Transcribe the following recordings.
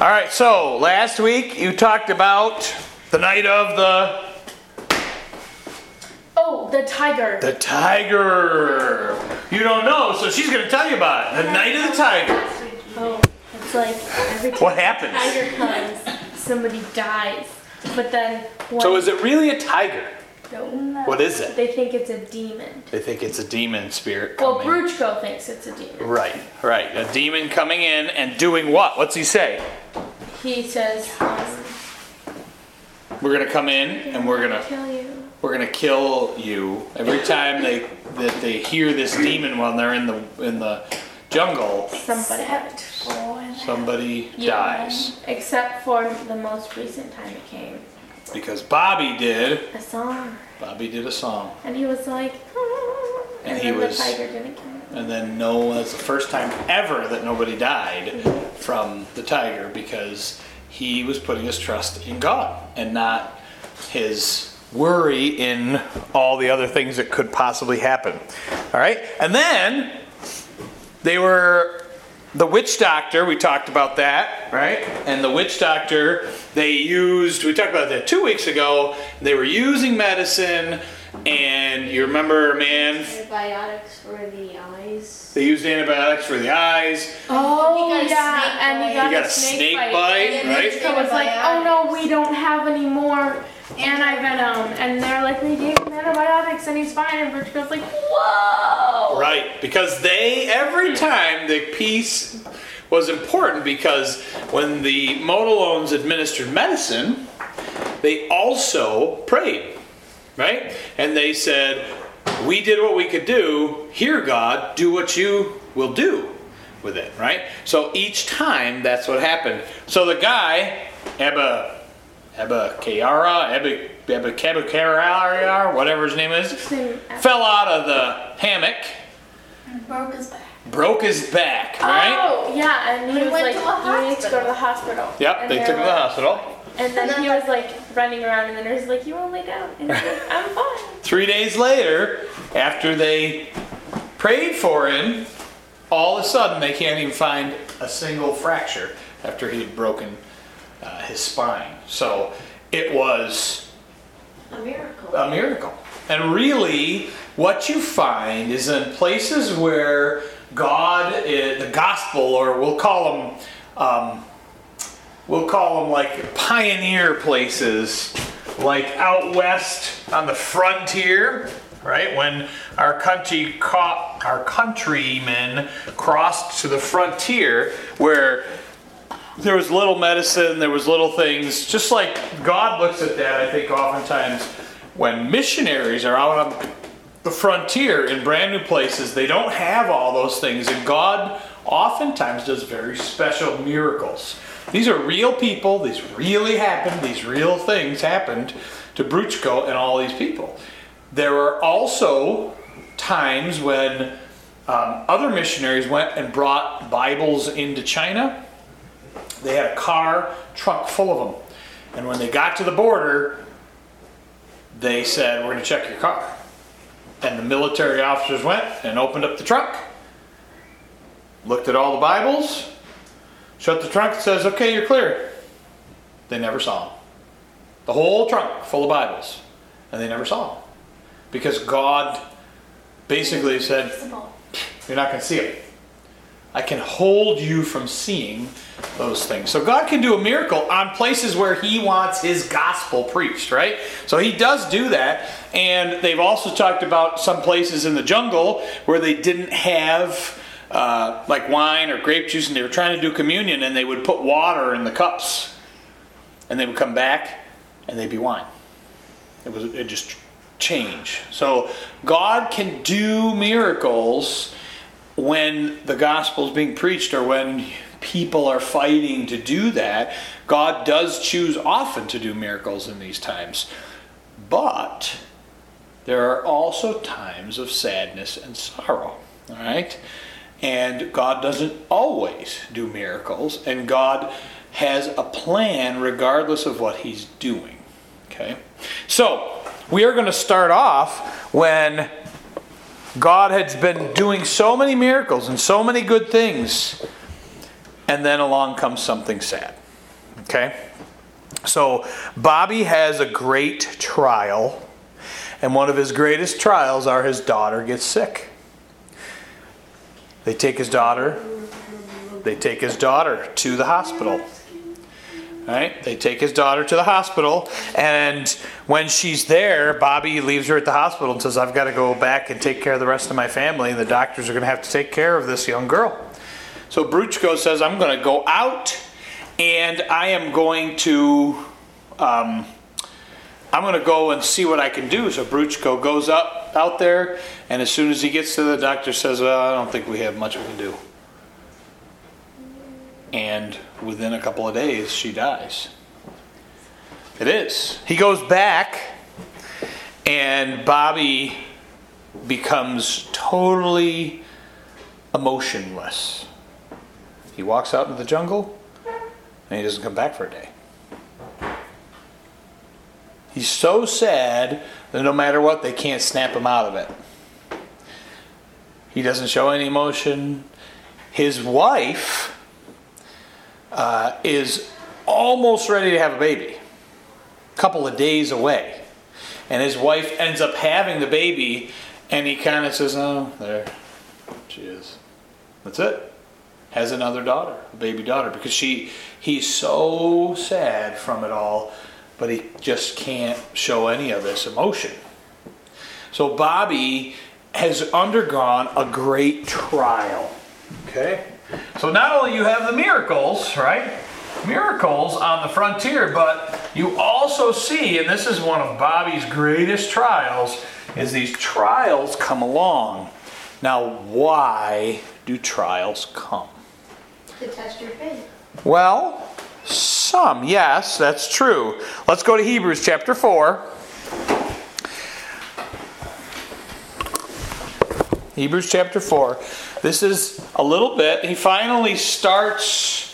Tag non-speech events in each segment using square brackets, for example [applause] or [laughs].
All right, so last week you talked about the night of the Oh, the tiger. the tiger. You don't know, so she's going to tell you about it. The night of the tiger. Oh, it's like every time What happens? tiger comes, somebody dies. But then So is it really a tiger? No, What is it? they think it's a demon. They think it's a demon spirit Well, coming. Bruchko thinks it's a demon. Right, right. A demon coming in and doing what? What's he say? He says, um, We're going to come in and we're going to kill you. we're gonna kill you every time they that they hear this demon when they're in the in the jungle Somebody somebody Yeah, dies Except for the most recent time it came. Because bobby did. A song. bobby did a song. And he was like, "Ah," And and, he then was- the tiger didn't kill him. and then no that's the first time ever that nobody died from the tiger because he was putting his trust in god and not his worry in all the other things that could possibly happen. All right? And then they were the witch doctor we talked about that right and the witch doctor they used we talked about that two weeks ago they were using medicine and you remember man Antibiotics for the eyes. they used antibiotics for the eyes Oh, got yeah, and bite. he got, He got a a snake, snake bite. bite, and then right? Bruchko was like, oh no, we don't have any more anti-venom. Um, and they're like, we gave him antibiotics and he's fine. And Bruchko's like, whoa. right because they every hmm. time the piece was important because when the Motilones administered medicine they also prayed right and they said we did what we could do here god do what you will do with it right so each time that's what happened so the guy Ebba Ebba Kiara Ebba Ebba Kebba whatever his name is fell out of the hammock Broke his back. broke his back right Oh, yeah, and he He was went like, to a you need to go to the hospital. yep And they took him to the like- hospital And then he was like running around, and the nurse was like, "You won't lay down." And he's like, "I'm fine." Three days later, after they prayed for him, all of a sudden they can't even find a single fracture after he had broken uh, his spine. So it was A miracle. a miracle. And really, what you find is in places where God, i- the gospel, or we'll call them, um, we'll call them like pioneer places, like out west on the frontier, right? When our country caught, our countrymen crossed to the frontier, where there was little medicine, there was little things. Just like God looks at that, I think oftentimes when missionaries are out on the frontier in brand new places, they don't have all those things, and God oftentimes does very special miracles. These are real people. These really happened. These real things happened to Bruchko and all these people. There are also times when um, other missionaries went and brought Bibles into China they had a car trunk full of them. And when they got to the border, they said, We're going to check your car. And the military officers went and opened up the truck, looked at all the Bibles, shut the trunk, and says, Okay, you're clear. They never saw them. The whole trunk full of Bibles. And they never saw them. Because God basically said, You're not going to see it. I can hold you from seeing those things. So God can do a miracle on places where He wants His gospel preached, right? So He does do that. And they've also talked about some places in the jungle where they didn't have uh, like wine or grape juice and they were trying to do communion and they would put water in the cups and they would come back and they'd be wine. It was it just change. So God can do miracles when the gospel is being preached or when people are fighting to do that. God does choose often to do miracles in these times. But there are also times of sadness and sorrow. All right? And God doesn't always do miracles, and God has a plan regardless of what He's doing. Okay? So, we are going to start off when God has been doing so many miracles and so many good things, and then along comes something sad. Okay? So Bobby has a great trial, and one of his greatest trials are his daughter gets sick. They take his daughter, they take his daughter to the hospital. Right? They take his daughter to the hospital, and when she's there, Bobby leaves her at the hospital and says, I've got to go back and take care of the rest of my family, and the doctors are going to have to take care of this young girl. So Bruchko says, I'm going to go out and I am going to. Um, I'm going to go and see what I can do. So Bruchko goes up out there, and as soon as he gets to the doctor, says, "Well, I don't think we have much we can do." And within a couple of days, she dies. It is. He goes back, and Bobby becomes totally emotionless. He walks out into the jungle, and he doesn't come back for a day. He's so sad that no matter what, they can't snap him out of it. He doesn't show any emotion. His wife uh, is almost ready to have a baby, a couple of days away. And his wife ends up having the baby, and he kind of says, Oh, there she is. That's it. Has another daughter, a baby daughter, because she he's so sad from it all, but he just can't show any of this emotion. So Bobby has undergone a great trial. Okay? So not only you have the miracles, right? Miracles on the frontier, but you also see, and this is one of Bobby's greatest trials, is these trials come along. Now, why do trials come? To test your faith. Well, some, yes, that's true. Let's go to Hebrews chapter 4. Hebrews chapter 4. This is a little bit, he finally starts,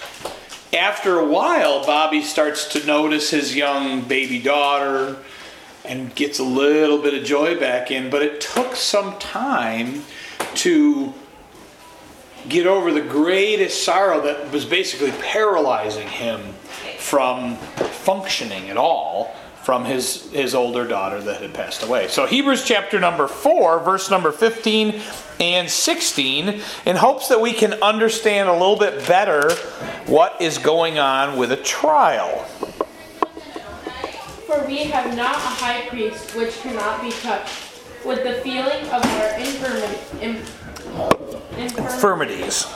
after a while, Bobby starts to notice his young baby daughter and gets a little bit of joy back in, but it took some time to get over the greatest sorrow that was basically paralyzing him from functioning at all from his, his older daughter that had passed away. So, Hebrews chapter number 4, verse number 15 and 16, in hopes that we can understand a little bit better what is going on with a trial. For we have not a high priest which cannot be touched with the feeling of our infirmi- im- infirm- Infirmities.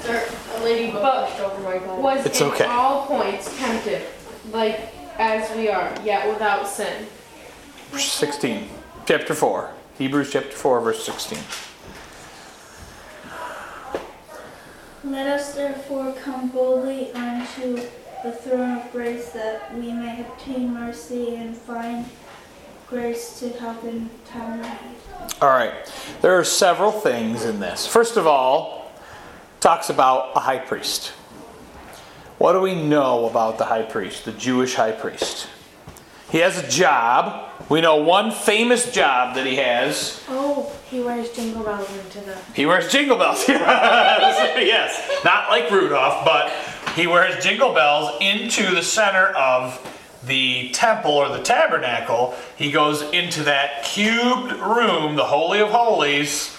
Sir, a ladybug But- over my body. was It's in okay. all points tempted, like as we are, yet without sin. Verse 16. Chapter 4. Hebrews chapter 4, verse 16. Let us therefore come boldly unto the throne of grace that we may obtain mercy and find grace to help in time of need. All right. There are several things in this. First of all, talks about a high priest. What do we know about the high priest, the Jewish high priest? He has a job. We know one famous job that he has. Oh, he wears jingle bells into the. He wears jingle bells. [laughs] yes. Not like Rudolph, but he wears jingle bells into the center of the temple or the tabernacle. He goes into that cubed room, the Holy of Holies.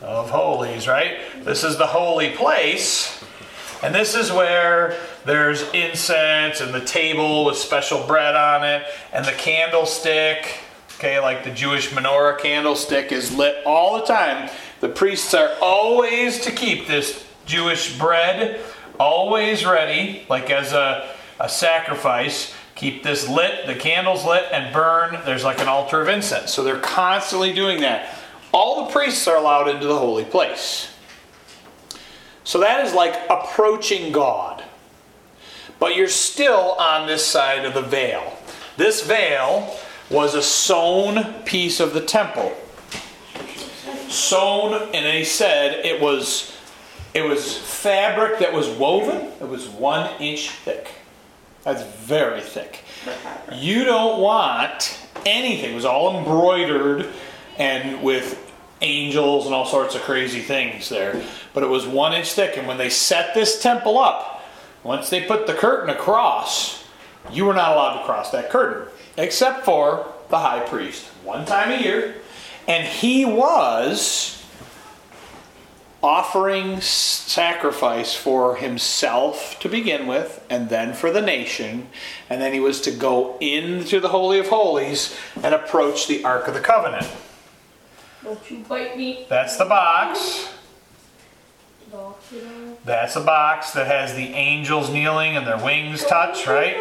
Of Holies, right? This is the holy place. And this is where there's incense and the table with special bread on it and the candlestick. Okay, like the Jewish menorah candlestick is lit all the time. The priests are always to keep this Jewish bread always ready, like as a, a sacrifice. Keep this lit, the candles lit, and burn. There's like an altar of incense. So they're constantly doing that. All the priests are allowed into the holy place. So that is like approaching God. But you're still on this side of the veil. This veil was a sewn piece of the temple. Sewn, and he said it was it was fabric that was woven. It was one inch thick. That's very thick. You don't want anything. It was all embroidered and with angels and all sorts of crazy things there. But it was one inch thick. And when they set this temple up, once they put the curtain across, you were not allowed to cross that curtain, except for the high priest, one time a year. And he was offering sacrifice for himself to begin with, and then for the nation. And then he was to go into the Holy of Holies and approach the Ark of the Covenant. Don't you bite me. That's the box. That's a box that has the angels kneeling and their wings touch, right?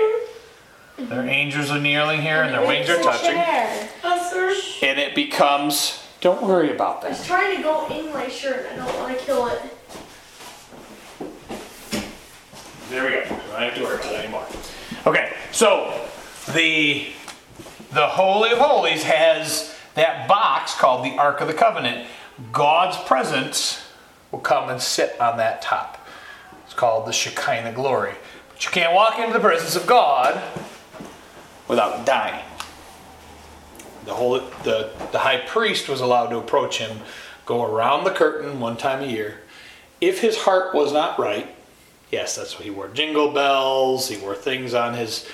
Their angels are kneeling here and their wings are touching. And it becomes, don't worry about that. I was trying to go in my shirt. I don't want to kill it. There we go. I don't have to worry about it anymore. Okay, so the the Holy of Holies has that box called the Ark of the Covenant. God's presence will come and sit on that top. It's called the Shekinah glory. But you can't walk into the presence of God without dying. The, whole, the, the high priest was allowed to approach him, go around the curtain one time a year. If his heart was not right, yes, that's what he wore jingle bells, he wore things on his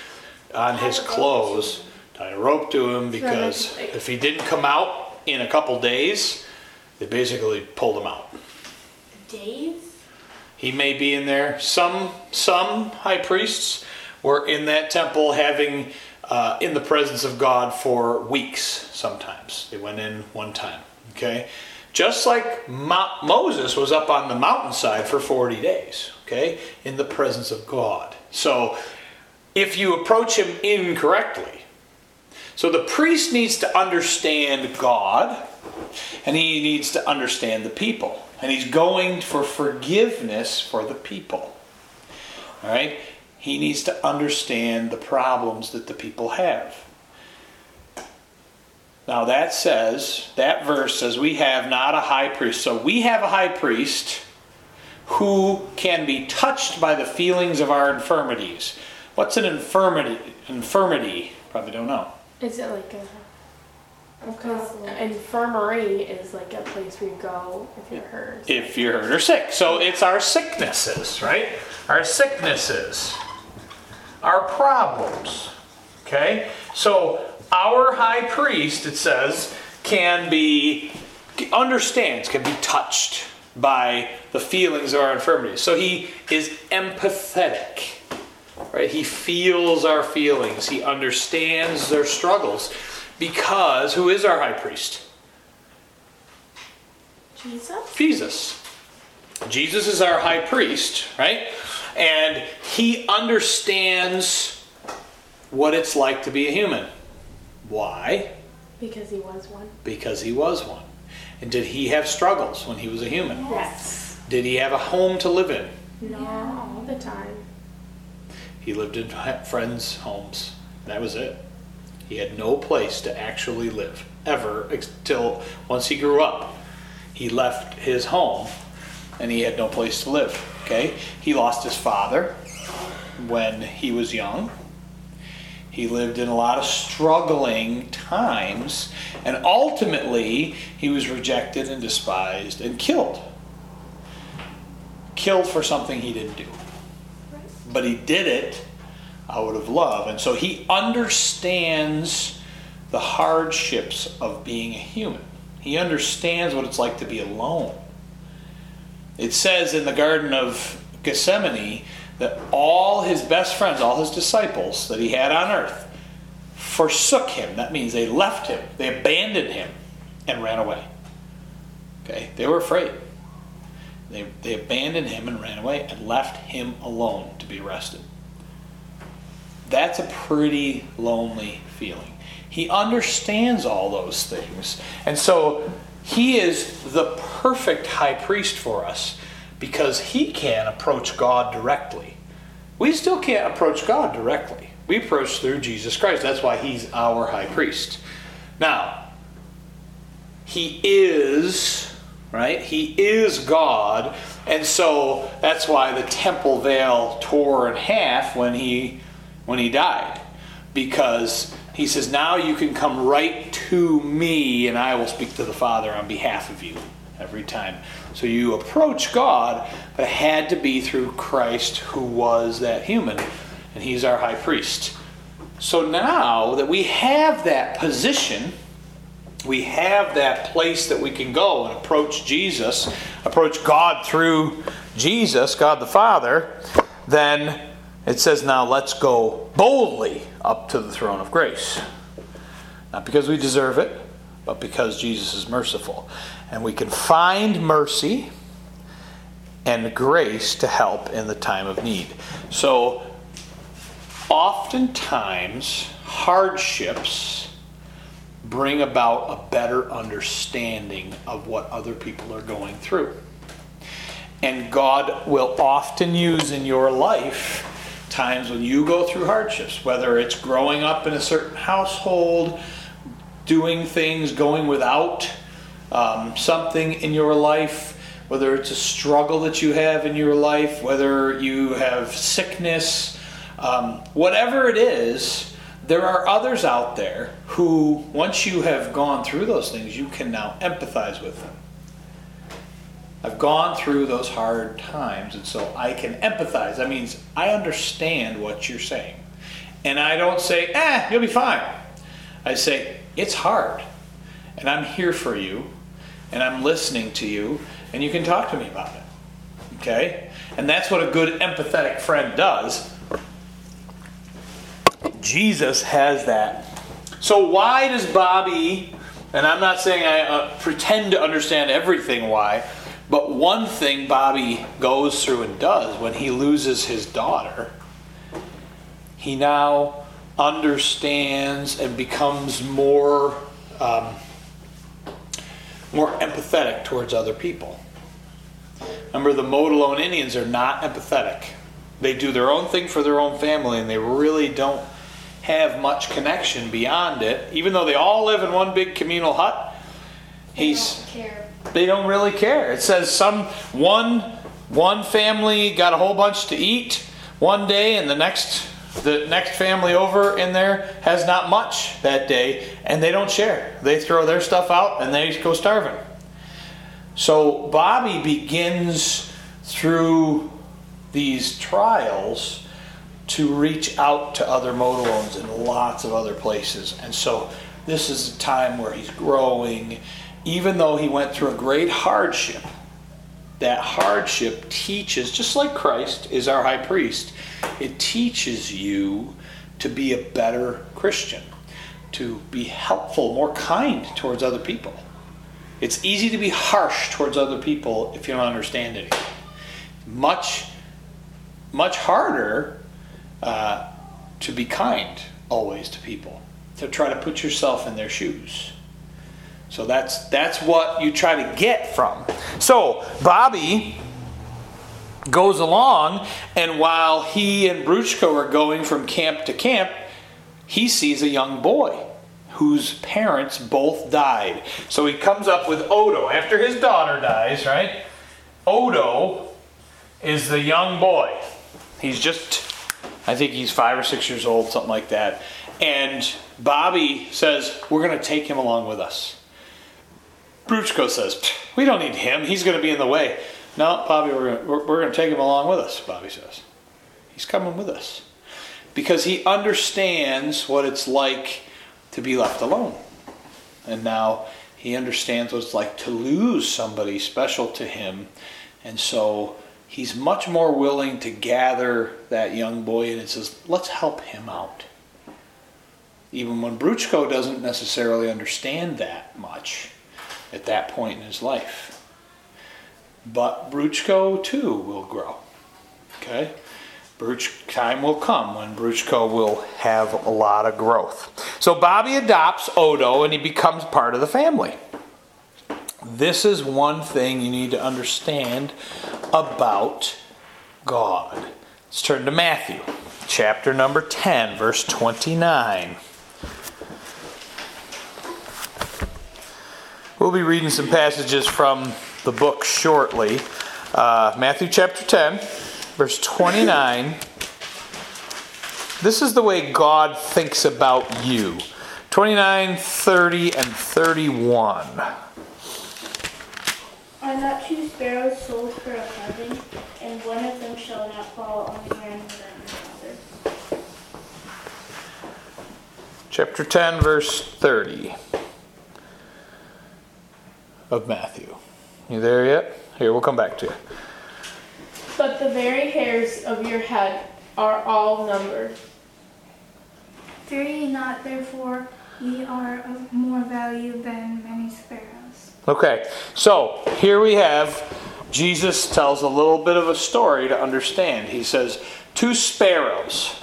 on his clothes, tied a rope to him because if he didn't come out in a couple days, they basically pulled him out. Days? He may be in there. Some some high priests were in that temple having uh, in the presence of God for weeks. Sometimes they went in one time. Okay, just like Mo- Moses was up on the mountainside for forty days. Okay, in the presence of God. So if you approach him incorrectly, so the priest needs to understand God and he needs to understand the people. And he's going for forgiveness for the people. All right? He needs to understand the problems that the people have. Now that says, that verse says, we have not a high priest. So we have a high priest who can be touched by the feelings of our infirmities. What's an infirmity? Infirmity? Probably don't know. Is it like a. Because infirmary is like a place where you go if you're hurt. if you're hurt or sick. So it's our sicknesses, right? Our sicknesses, our problems. Okay? So our high priest, it says, can be, understands, can be touched by the feelings of our infirmities. So he is empathetic, right? He feels our feelings, he understands their struggles. Because who is our high priest? Jesus? Jesus. Jesus is our high priest, right? And he understands what it's like to be a human. Why? Because he was one. Because he was one. And did he have struggles when he was a human? Yes. Did he have a home to live in? No, all the time. He lived in friends' homes. That was it. He had no place to actually live ever until once he grew up. He left his home and he had no place to live. Okay? He lost his father when he was young. He lived in a lot of struggling times and ultimately he was rejected and despised and killed. Killed for something he didn't do. But he did it out of love. And so he understands the hardships of being a human. He understands what it's like to be alone. It says in the Garden of Gethsemane that all his best friends, all his disciples that he had on earth, forsook him. That means they left him, they abandoned him, and ran away. Okay? They were afraid. They, they abandoned him and ran away and left him alone to be arrested. That's a pretty lonely feeling. He understands all those things. And so he is the perfect high priest for us because he can approach God directly. We still can't approach God directly. We approach through Jesus Christ. That's why he's our high priest. Now, he is, right? He is God. And so that's why the temple veil tore in half when he when he died because he says now you can come right to me and I will speak to the Father on behalf of you every time. So you approach God, but it had to be through Christ who was that human, and he's our high priest. So now that we have that position, we have that place that we can go and approach Jesus, approach God through Jesus, God the Father, then it says, now let's go boldly up to the throne of grace. Not because we deserve it, but because Jesus is merciful. And we can find mercy and grace to help in the time of need. So, oftentimes, hardships bring about a better understanding of what other people are going through. And God will often use in your life times when you go through hardships, whether it's growing up in a certain household, doing things, going without um, something in your life, whether it's a struggle that you have in your life, whether you have sickness, um, whatever it is, there are others out there who, once you have gone through those things, you can now empathize with them. I've gone through those hard times, and so I can empathize. That means I understand what you're saying. And I don't say, eh, you'll be fine. I say, it's hard. And I'm here for you. And I'm listening to you. And you can talk to me about it. Okay? And that's what a good empathetic friend does. Jesus has that. So, why does Bobby, and I'm not saying I uh, pretend to understand everything why, but one thing Bobby goes through and does when he loses his daughter, he now understands and becomes more um, more empathetic towards other people. Remember, the Motilone Indians are not empathetic. They do their own thing for their own family, and they really don't have much connection beyond it. Even though they all live in one big communal hut, he's Don't care. They don't really care. It says some one one family got a whole bunch to eat one day, and the next the next family over in there has not much that day, and they don't share. They throw their stuff out and they go starving. So Bobby begins through these trials to reach out to other Motilones in lots of other places. And so this is a time where he's growing, even though he went through a great hardship. That hardship teaches, just like Christ is our high priest, it teaches you to be a better Christian, to be helpful, more kind towards other people. It's easy to be harsh towards other people if you don't understand anything. Much, much harder uh, to be kind always to people, to try to put yourself in their shoes. So that's that's what you try to get from. So Bobby goes along, and while he and Bruchko are going from camp to camp, he sees a young boy whose parents both died. So he comes up with Odo after his daughter dies, right? Odo is the young boy. He's just, I think he's five or six years old, something like that. And Bobby says, We're going to take him along with us. Bruchko says, We don't need him. He's going to be in the way. No, Bobby, we're going, to, we're, we're going to take him along with us, Bobby says. He's coming with us. Because he understands what it's like to be left alone. And now he understands what it's like to lose somebody special to him. And so he's much more willing to gather that young boy and it says, let's help him out. Even when Bruchko doesn't necessarily understand that much at that point in his life. But Bruchko too will grow. Okay? Bruch, time will come when Bruchko will have a lot of growth. So Bobby adopts Odo and he becomes part of the family. This is one thing you need to understand about God. Let's turn to Matthew, chapter number 10, verse 29. We'll be reading some passages from the book shortly. Uh, Matthew chapter 10, verse 29. This is the way God thinks about you. 29, 30, and 31. Are not two sparrows sold for a farthing, and one of them shall not fall on the ground without another? Chapter 10, verse 30 of Matthew. You there yet? Here, we'll come back to you. But the very hairs of your head are all numbered. Fear ye not, therefore, ye are of more value than many sparrows. Okay, so here we have Jesus tells a little bit of a story to understand. He says, Two sparrows.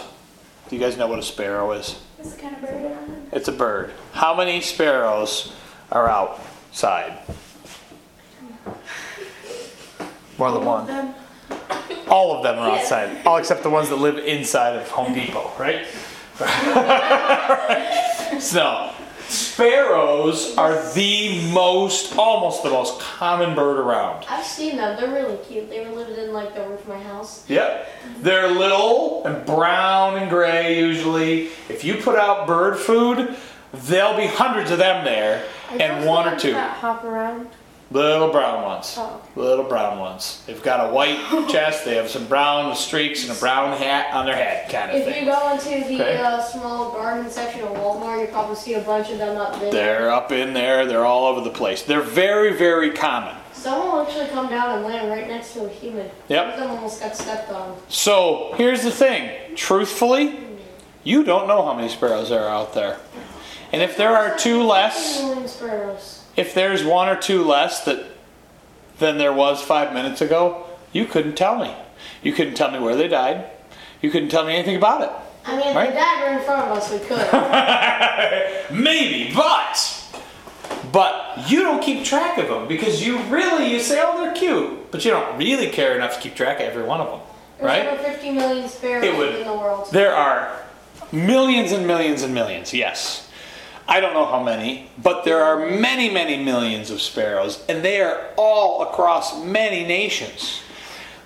Do you guys know what a sparrow is? It's the kind of bird. It's a bird. How many sparrows are outside? More than one. Them All of them are outside, all except the ones that live inside of Home Depot, right? [laughs] so, sparrows are the most, almost the most common bird around. I've seen them. They're really cute. They were living in like the roof of my house. Yep. They're little and brown and gray usually. If you put out bird food, there'll be hundreds of them there and one or two. That hop around. Little brown ones. Oh. Little brown ones. They've got a white [laughs] chest, they have some brown streaks and a brown hat on their head kind of If you thing. go into the Okay. uh, small garden section of Walmart, you probably see a bunch of them up there. They're up in there, they're all over the place. They're very, very common. Someone will actually come down and land right next to a human. Yep. One of them almost got stepped on. So here's the thing truthfully, you don't know how many sparrows there are out there. And if there are two less, if there's one or two less that than there was five minutes ago, you couldn't tell me. You couldn't tell me where they died. You couldn't tell me anything about it. I mean, if Right. they died right in front of us, we could. [laughs] Maybe, but but you don't keep track of them because you really you say, oh, they're cute, but you don't really care enough to keep track of every one of them, There's right? over 50 million sparrows would- in the world. There are millions and millions and millions, yes. I don't know how many, but there are many, many millions of sparrows, and they are all across many nations.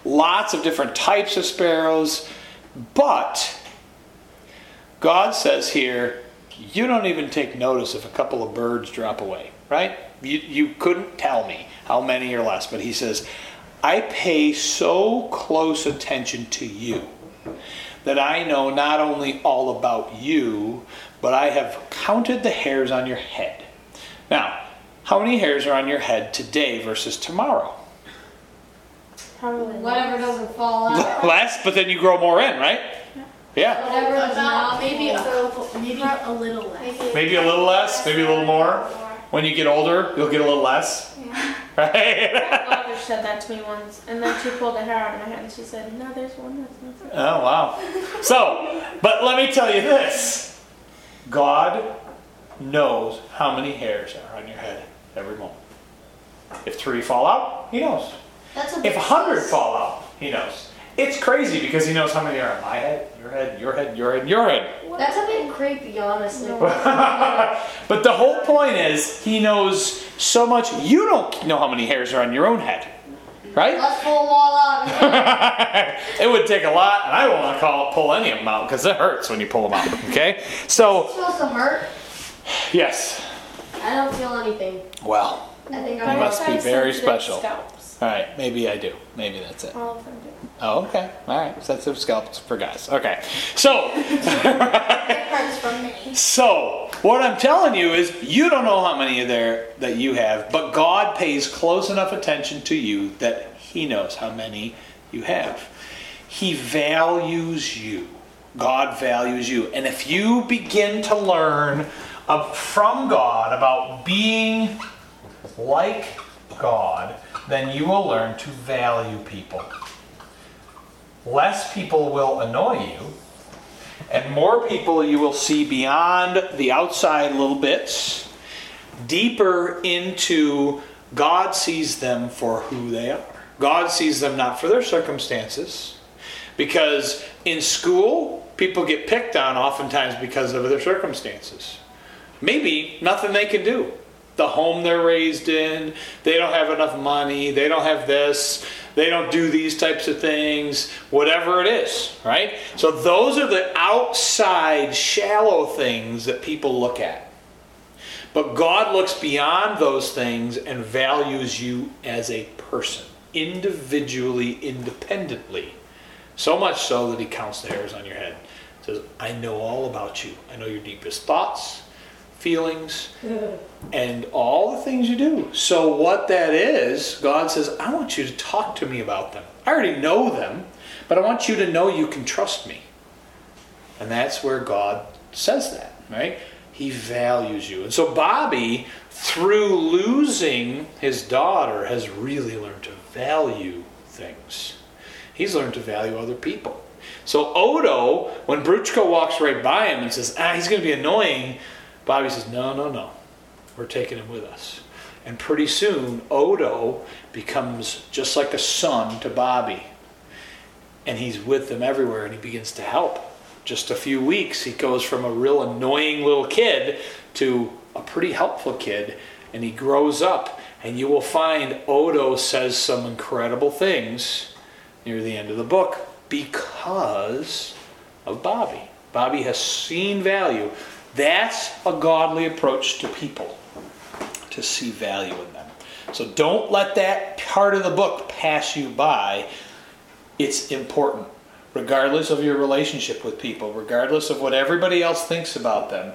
Lots of different types of sparrows, but God says here, you don't even take notice if a couple of birds drop away, right? You, you couldn't tell me how many or less, but he says, I pay so close attention to you that I know not only all about you, but I have counted the hairs on your head. Now, how many hairs are on your head today versus tomorrow? Probably Whatever doesn't fall [laughs] out. Less, but then you grow more in, right? Yeah. Whatever does not maybe a fall maybe a little less. Maybe a little less, maybe a little more. When you get older, you'll get a little less. Yeah. [laughs] Right? My mother said that to me once, and then she pulled a hair out of my head and she said, "No, there's one that's missing." Oh, wow. So, but let me tell you this God knows how many hairs are on your head every moment. If three fall out, He knows. That's a If a hundred fall out, He knows. It's crazy because He knows how many are on my head, your head, your head, your head, your head. That's a bit creepy, honestly. [laughs] But the whole point is, He knows so much. You don't know how many hairs are on your own head, right? Let's pull them all out. [laughs] it would take a lot, and I don't want to call, pull any of them out because it hurts when you pull them out. Okay, so It's supposed to hurt. yes, I don't feel anything. well, I think I'm must be very special. All right, maybe I do. Maybe that's it. All of them do. Oh, okay, all right, sensitive scalps for guys. Okay, so It from me. so what I'm telling you is, you don't know how many of there that you have, but God pays close enough attention to you that He knows how many you have. He values you. God values you. And if you begin to learn of, from God about being like God, then you will learn to value people. Less people will annoy you, and more people you will see beyond the outside little bits, deeper into God sees them for who they are. God sees them not for their circumstances, because in school, people get picked on oftentimes because of their circumstances. Maybe nothing they can do. The home they're raised in, they don't have enough money, they don't have this, they don't do these types of things, whatever it is, right? So those are the outside, shallow things that people look at. But God looks beyond those things and values you as a person, individually, independently. So much so that He counts the hairs on your head. He Says, I know all about you. I know your deepest thoughts, feelings, [laughs] and all the things you do. So, what that is, God says, I want you to talk to me about them. I already know them, but I want you to know you can trust me. And that's where God says that, right? He values you. And so, Bobby, through losing his daughter, has really learned to value things. He's learned to value other people. So, Odo, when Bruchko walks right by him and says, ah, he's going to be annoying, Bobby says, no, no, no. We're taking him with us. And pretty soon, Odo becomes just like a son to Bobby. And he's with them everywhere and he begins to help. Just a few weeks, he goes from a real annoying little kid to a pretty helpful kid. And he grows up. And you will find Odo says some incredible things near the end of the book because of Bobby. Bobby has seen value. That's a godly approach to people, to see value in them. So don't let that part of the book pass you by. It's important, regardless of your relationship with people, regardless of what everybody else thinks about them.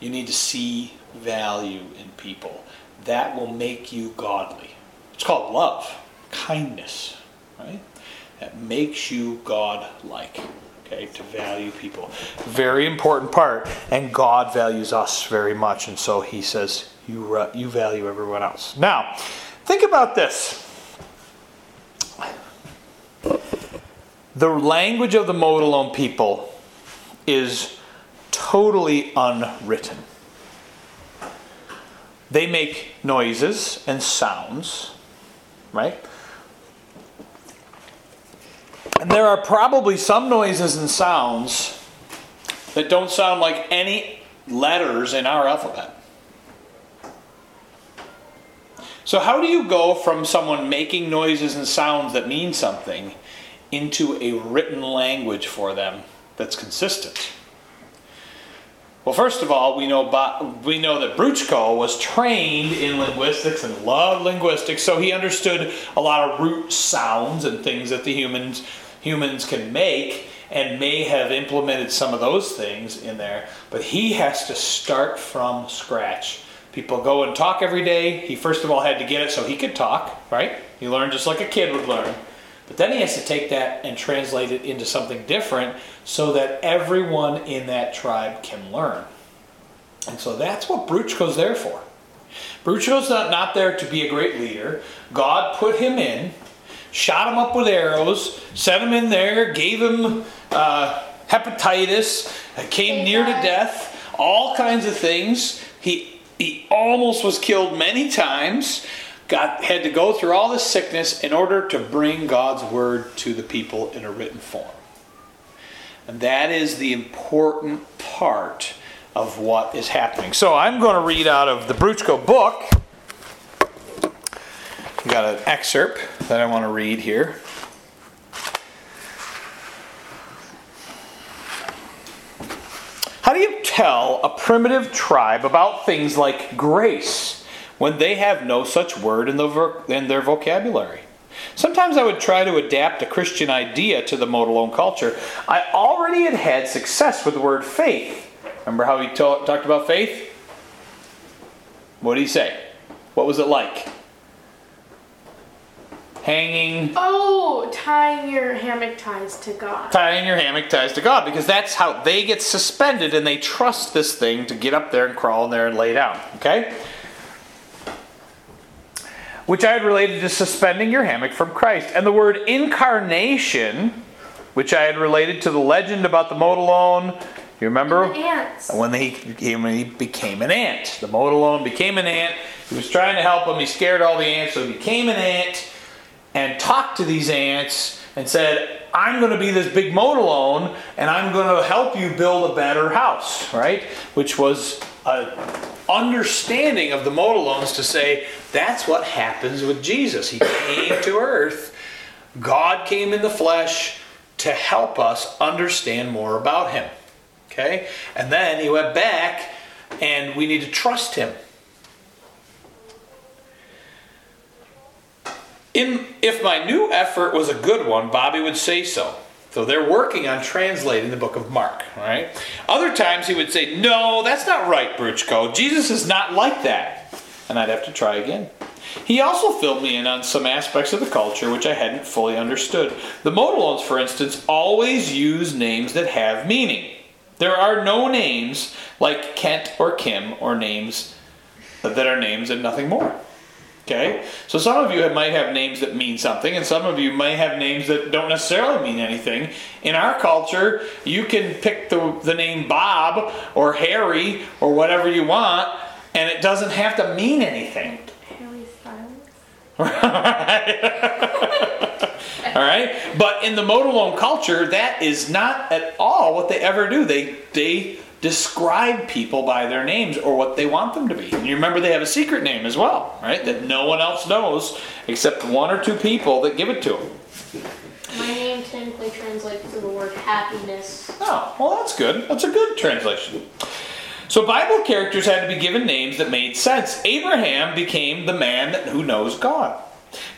You need to see value in people. That will make you godly. It's called love, kindness, right? That makes you God like okay, to value people. Very important part, and God values us very much, and so He says, you, you value everyone else. Now, think about this. The language of the Motilone people is totally unwritten. They make noises and sounds, right? And there are probably some noises and sounds that don't sound like any letters in our alphabet. So, how do you go from someone making noises and sounds that mean something into a written language for them that's consistent? Well, first of all, we know we know that Bruchko was trained in linguistics and loved linguistics, so he understood a lot of root sounds and things that the humans humans can make and may have implemented some of those things in there, but he has to start from scratch. People go and talk every day. He first of all had to get it so he could talk, right? He learned just like a kid would learn. But then he has to take that and translate it into something different so that everyone in that tribe can learn. And so that's what Bruchko's there for. Bruchko's not, not there to be a great leader. God put him in shot him up with arrows, sent him in there, gave him uh, hepatitis, came near to death, all kinds of things. He, he almost was killed many times. Got, had to go through all this sickness in order to bring God's word to the people in a written form. And that is the important part of what is happening. So I'm going to read out of the Bruchko book got an excerpt that I want to read here. How do you tell a primitive tribe about things like grace when they have no such word in, the, in their vocabulary? Sometimes I would try to adapt a Christian idea to the Motilone culture. I already had had success with the word faith. Remember how he talked about faith? What did he say? What was it like? Hanging. Oh, tying your hammock ties to God. Tying your hammock ties to God because that's how they get suspended and they trust this thing to get up there and crawl in there and lay down. Okay? Which I had related to suspending your hammock from Christ. And the word incarnation, which I had related to the legend about the Motilone. You remember? When he, when he became an ant. The Motilone became an ant. He was trying to help him. He scared all the ants, so he became an ant and talked to these ants and said, I'm going to be this big motilone and I'm going to help you build a better house, right? Which was an understanding of the motilones to say that's what happens with Jesus. He came to earth, God came in the flesh to help us understand more about him. Okay? And then he went back and we need to trust Him. In, if my new effort was a good one, Bobby would say so. So they're working on translating the book of Mark, right? Other times he would say, No, that's not right, Bruchko. Jesus is not like that. And I'd have to try again. He also filled me in on some aspects of the culture which I hadn't fully understood. The Motilones, for instance, always use names that have meaning. There are no names like Kent or Kim or names that are names and nothing more. Okay? So some of you might have names that mean something, and some of you might have names that don't necessarily mean anything. In our culture, you can pick the, the name Bob or Harry or whatever you want, and it doesn't have to mean anything. Harry Styles. [laughs] [laughs] All right? But in the Motilone culture, that is not at all what they ever do. They they describe people by their names or what they want them to be. And you remember they have a secret name as well, right? That no one else knows except one or two people that give it to them. My name technically translates to the word happiness. Oh, well, that's good. That's a good translation. So, Bible characters had to be given names that made sense. Abraham became the man who knows God.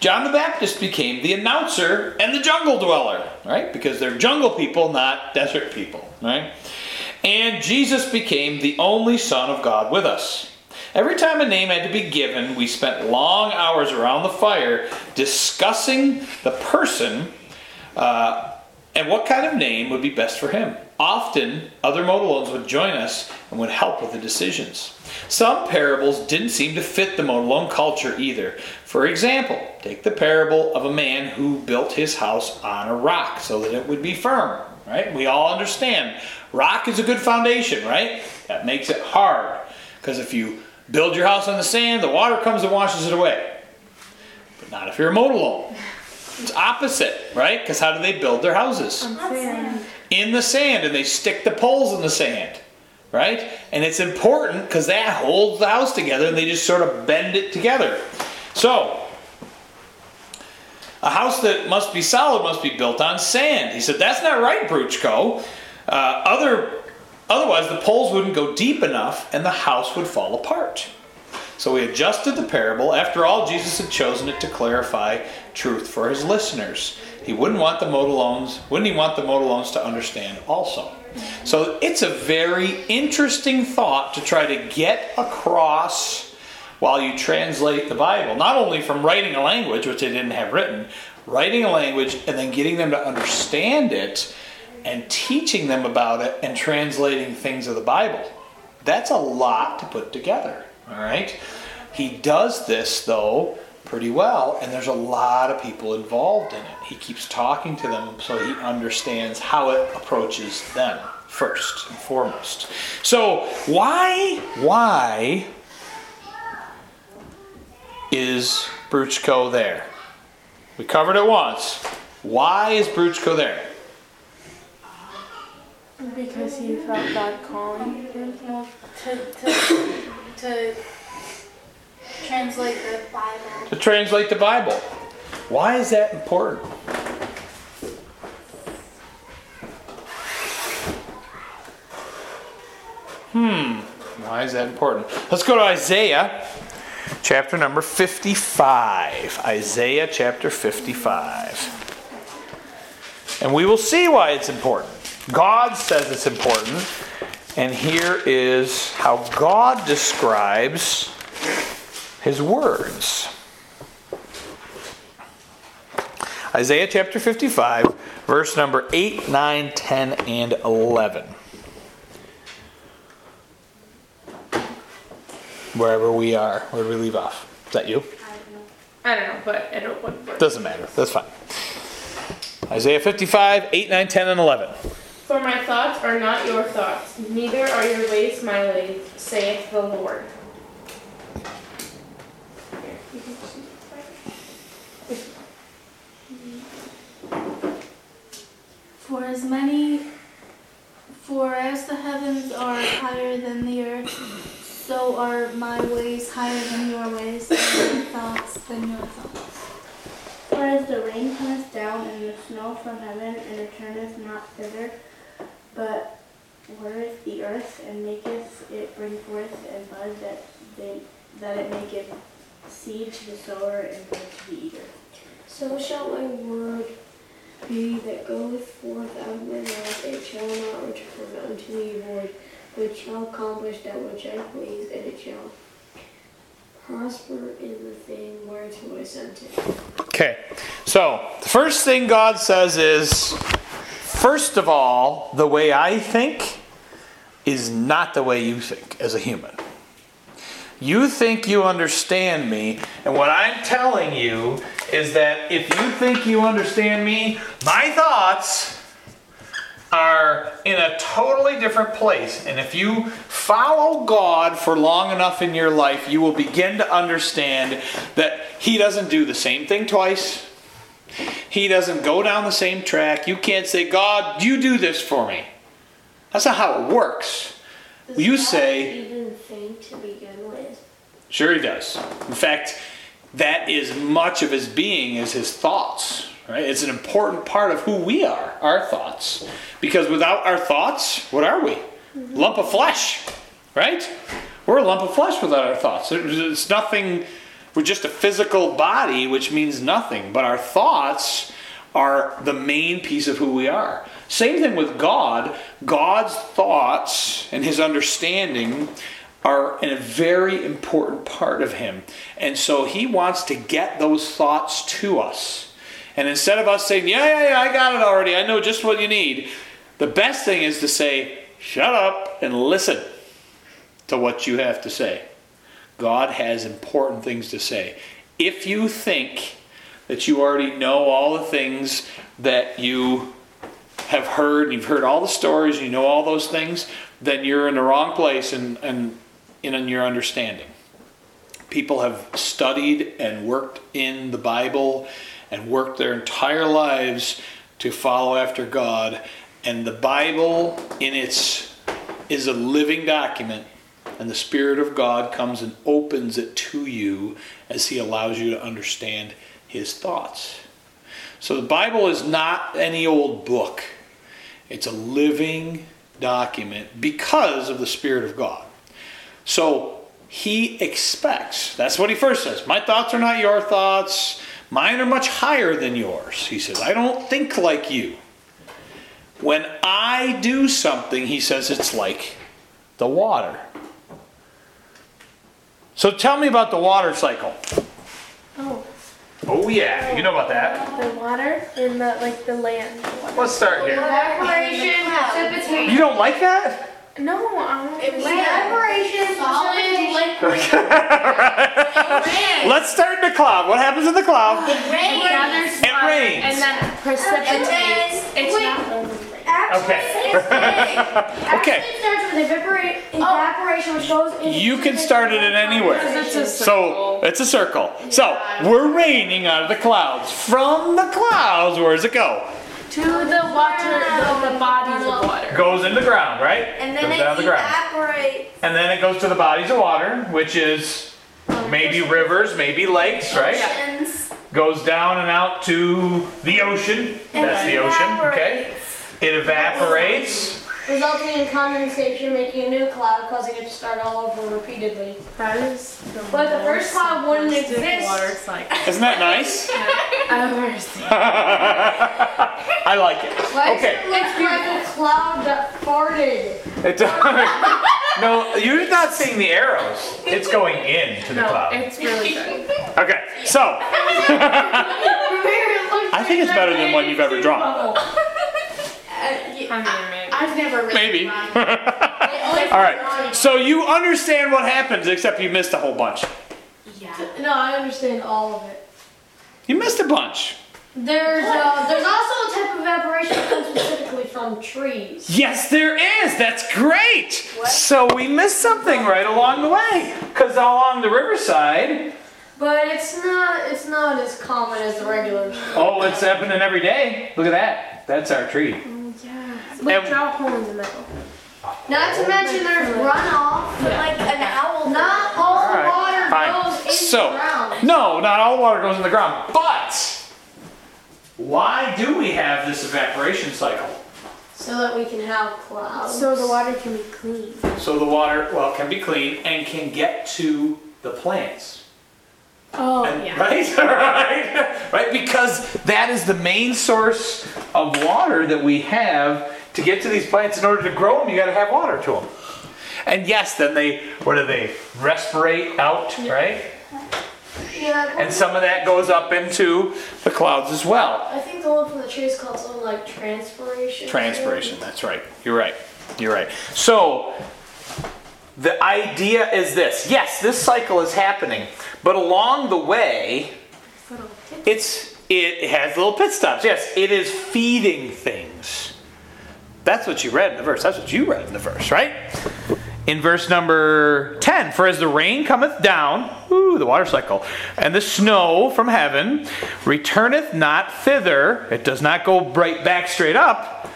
John the Baptist became the announcer and the jungle dweller, right? Because they're jungle people, not desert people, right? And Jesus became the only Son of God with us. Every time a name had to be given, we spent long hours around the fire discussing the person uh, and what kind of name would be best for him. Often, other Motilones would join us and would help with the decisions. Some parables didn't seem to fit the Motilone culture either. For example, take the parable of a man who built his house on a rock so that it would be firm, right? We all understand rock is a good foundation, right? That makes it hard because if you build your house on the sand, the water comes and washes it away. But not if you're a Motilone. It's opposite, right? Because how do they build their houses? In the sand, and they stick the poles in the sand, right? And it's important because that holds the house together, and they just sort of bend it together. So, a house that must be solid must be built on sand. He said, That's not right, Bruchko. Uh, other, otherwise, the poles wouldn't go deep enough and the house would fall apart. So we adjusted the parable. After all, Jesus had chosen it to clarify truth for his listeners. He wouldn't want the Motilones, wouldn't he want the Motilones to understand also? So it's a very interesting thought to try to get across while you translate the Bible. Not only from writing a language, which they didn't have written, writing a language and then getting them to understand it and teaching them about it and translating things of the Bible. That's a lot to put together. All right? He does this, though, pretty well, and there's a lot of people involved in it. He keeps talking to them so he understands how it approaches them first and foremost. So, why, why is Bruchko there? We covered it once. Why is Bruchko there? Because he felt God calling to, to, to Translate the Bible. To translate the Bible. Why is that important? Hmm, why is that important? Let's go to Isaiah chapter number 55. Isaiah chapter 55. And we will see why it's important. God says it's important, and here is how God describes his words. Isaiah chapter 55, verse number 8, 9, 10, and 11. Wherever we are, where do we leave off? Is that you? I don't know, but I don't what Doesn't matter. That's fine. Isaiah 55, 8, 9, 10, and 11. For my thoughts are not your thoughts, neither are your ways my ways, saith the Lord. For as many, for as the heavens are higher than the earth, so are my ways higher than your ways, and my thoughts than your thoughts. For as the rain cometh down and the snow from heaven, and returneth not thither, but watereth the earth and maketh it bring forth and bud that they that it maketh seed to the sower and bread to the eater. So shall my word be that goeth forth out of my mouth, it shall not return unto me void, but shall accomplish that which I please, and it shall prosper in the thing whereto I sent it. Okay, so the first thing God says is first of all, the way I think is not the way you think as a human. You think you understand me, and what I'm telling you is that if you think you understand me, my thoughts are in a totally different place. And if you follow God for long enough in your life, you will begin to understand that He doesn't do the same thing twice. He doesn't go down the same track. You can't say, God, you do this for me. That's not how it works. Does You God say- even think to begin with? Sure, he does. In fact, that is much of his being is his thoughts. Right? It's an important part of who we are, our thoughts. Because without our thoughts, what are we? Mm-hmm. Lump of flesh, right? We're a lump of flesh without our thoughts. It's nothing. We're just a physical body, which means nothing. But our thoughts are the main piece of who we are. Same thing with God. God's thoughts and his understanding are a very important part of him. And so he wants to get those thoughts to us. And instead of us saying, yeah, yeah, yeah, I got it already, I know just what you need, the best thing is to say, shut up and listen to what you have to say. God has important things to say. If you think that you already know all the things that you have heard, you've heard all the stories, you know all those things, then you're in the wrong place and in, in, in your understanding. People have studied and worked in the Bible and worked their entire lives to follow after God. And the Bible in its is a living document and the Spirit of God comes and opens it to you as He allows you to understand His thoughts. So the Bible is not any old book, it's a living document because of the Spirit of God. So He expects, that's what He first says My thoughts are not your thoughts, mine are much higher than yours. He says, I don't think like you. When I do something, He says, it's like the water. So tell me about the water cycle. Oh, Oh yeah, you know about that. the water in the like the land. the. Let's start here. Evaporation, precipitation. You don't like that? No, I don't Evaporation, precipitation. [laughs] [laughs] Let's start in the cloud. What happens in the cloud? Rain. gathers It water rains. and then precipitates. And then- it's wait. not only [laughs] rain. Okay. Actually, Okay. it starts with evapora- oh. evaporation, which goes into. You can start it in anywhere. It's So it's a circle. So we're raining out of the clouds. From the clouds, where does it go? To the water, the, the bodies of water. Goes in the ground, right? And then goes it down the ground. evaporates. And then it goes to the bodies of water, which is maybe rivers, maybe lakes, right? Oceans. Goes down and out to the ocean. That's the ocean, okay? It evaporates. Resulting in condensation, making a new cloud, causing it to start all over repeatedly. That is the But the first cloud wouldn't most exist. water cycle Isn't that nice? I've ever seen. [laughs] I like it. Why Okay. does it look like a cloud that farted? It does. [laughs] No, you're not seeing the arrows. It's going into the No, cloud. it's really good. Okay, so [laughs] I think it's better than one you've ever drawn. I mean, maybe. I've never really Maybe. drawn- [laughs] All right. So you understand what happens, except you missed a whole bunch. Yeah. No, I understand all of it. You missed a bunch. There's uh, there's also a type of evaporation that comes specifically from trees. Yes, there is. That's great. So we missed something right along the way. Because along the riverside, But it's not it's not as common as the regular. oh, it's happening every day. Look at that. That's our tree. Yeah. Like And- draw a hole in the middle. Not to mention there's runoff. Like an owl. Not all the All right, water fine. goes into So- the ground. No, not all the water goes in the ground. But why do we have this evaporation cycle? So that we can have clouds. So the water can be clean. So the water, well, can be clean and can get to the plants. Oh, And- yeah. Right? [laughs] right? Right? Because that is the main source of water that we have to get to these plants. In order to grow them, you got to have water to them. And yes, then they, what do they, respirate out, right? yeah, And some of that goes up into the clouds as well. I think the one from the tree is called something like transpiration. Transpiration, that's right. You're right. You're right. So, the idea is this yes, this cycle is happening, but along the way, it's it has little pit stops. Yes, it is feeding things. That's what you read in the verse. That's what you read in the verse, right? In verse number 10, for as the rain cometh down, ooh, the water cycle, and the snow from heaven returneth not thither, it does not go right back straight up,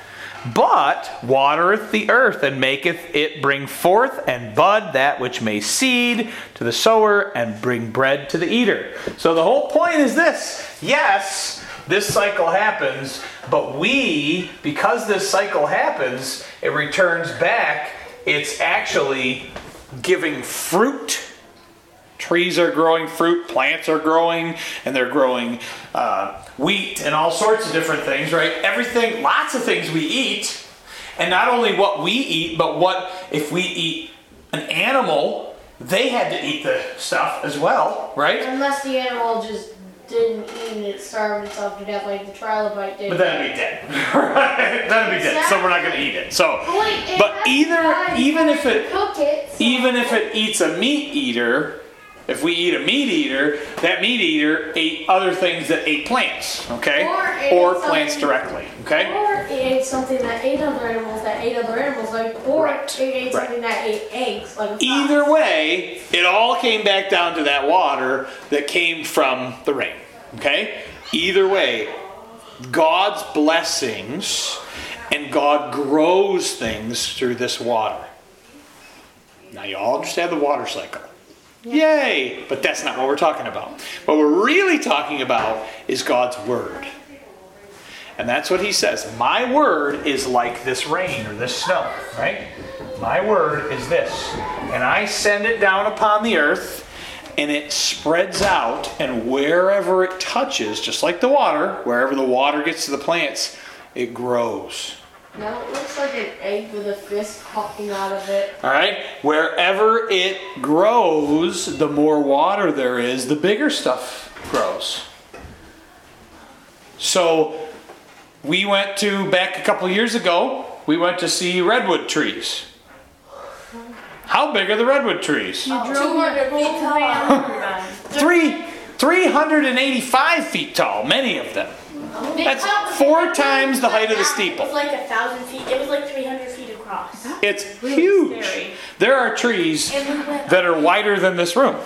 but watereth the earth and maketh it bring forth and bud that which may seed to the sower and bring bread to the eater. So the whole point is this yes, this cycle happens, but we, because this cycle happens, it returns back, it's actually giving fruit trees are growing fruit, plants are growing, and they're growing uh, wheat and all sorts of different things, right? Everything, lots of things we eat, and not only what we eat, but what if we eat an animal, they had to eat the stuff as well, right? Unless the animal just didn't eat and it starved itself to death like the trilobite did. But then it'd be dead, [laughs] right? Then it'd be dead, so we're not going to eat it. So, But wait, it but either, even if it, cook it, even if it eats a meat eater, if we eat a meat eater, that meat eater ate other things that ate plants, okay? Or Or plants directly, okay? Or it ate something that ate other animals that ate other animals, like, or Right, it ate right. something that ate eggs, like. Either way, it all came back down to that water that came from the rain, okay? Either way, God's blessings and God grows things through this water. Now, you all understand the water cycle. Yay! But that's not what we're talking about. What we're really talking about is God's Word. And that's what he says. My word is like this rain or this snow, right? My word is this. And I send it down upon the earth, and it spreads out, and wherever it touches, just like the water, wherever the water gets to the plants, it grows. Now it looks like an egg with a fist popping out of it. All right? Wherever it grows, the more water there is, the bigger stuff grows. So, we went to, back a couple years ago, we went to see redwood trees. How big are the redwood trees? You oh, drove your whole van. Three, 385 feet tall, many of them. That's four times the height of the steeple. It was like a thousand feet. It was like 300 feet across. It's huge. There are trees And we went. that are wider than this room.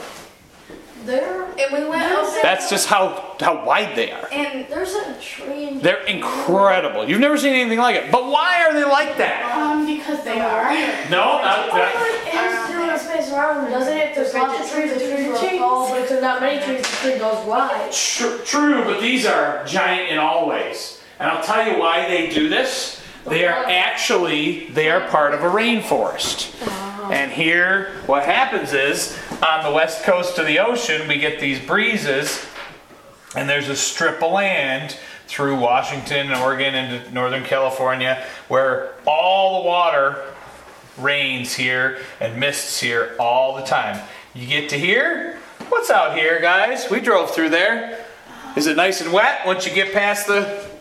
There, And we went over. That's just how, how wide they are. And there's a tree in They're incredible. You've never seen anything like it. But why are they like that? um, because they are. No, not, not- It has to space around, doesn't it? There's lots of trees, the trees grow tall, but if there's not many trees, the tree goes wide. Tr- true, but these are giant in all ways. And I'll tell you why they do this. They are actually they are part of a rainforest. Uh-huh. And here, what happens is on the west coast of the ocean, we get these breezes, and there's a strip of land through Washington, and Oregon, into Northern California, where all the water rains here and mists here all the time. You get to here. What's out here, guys? We drove through there. Is it nice and wet once you get past the?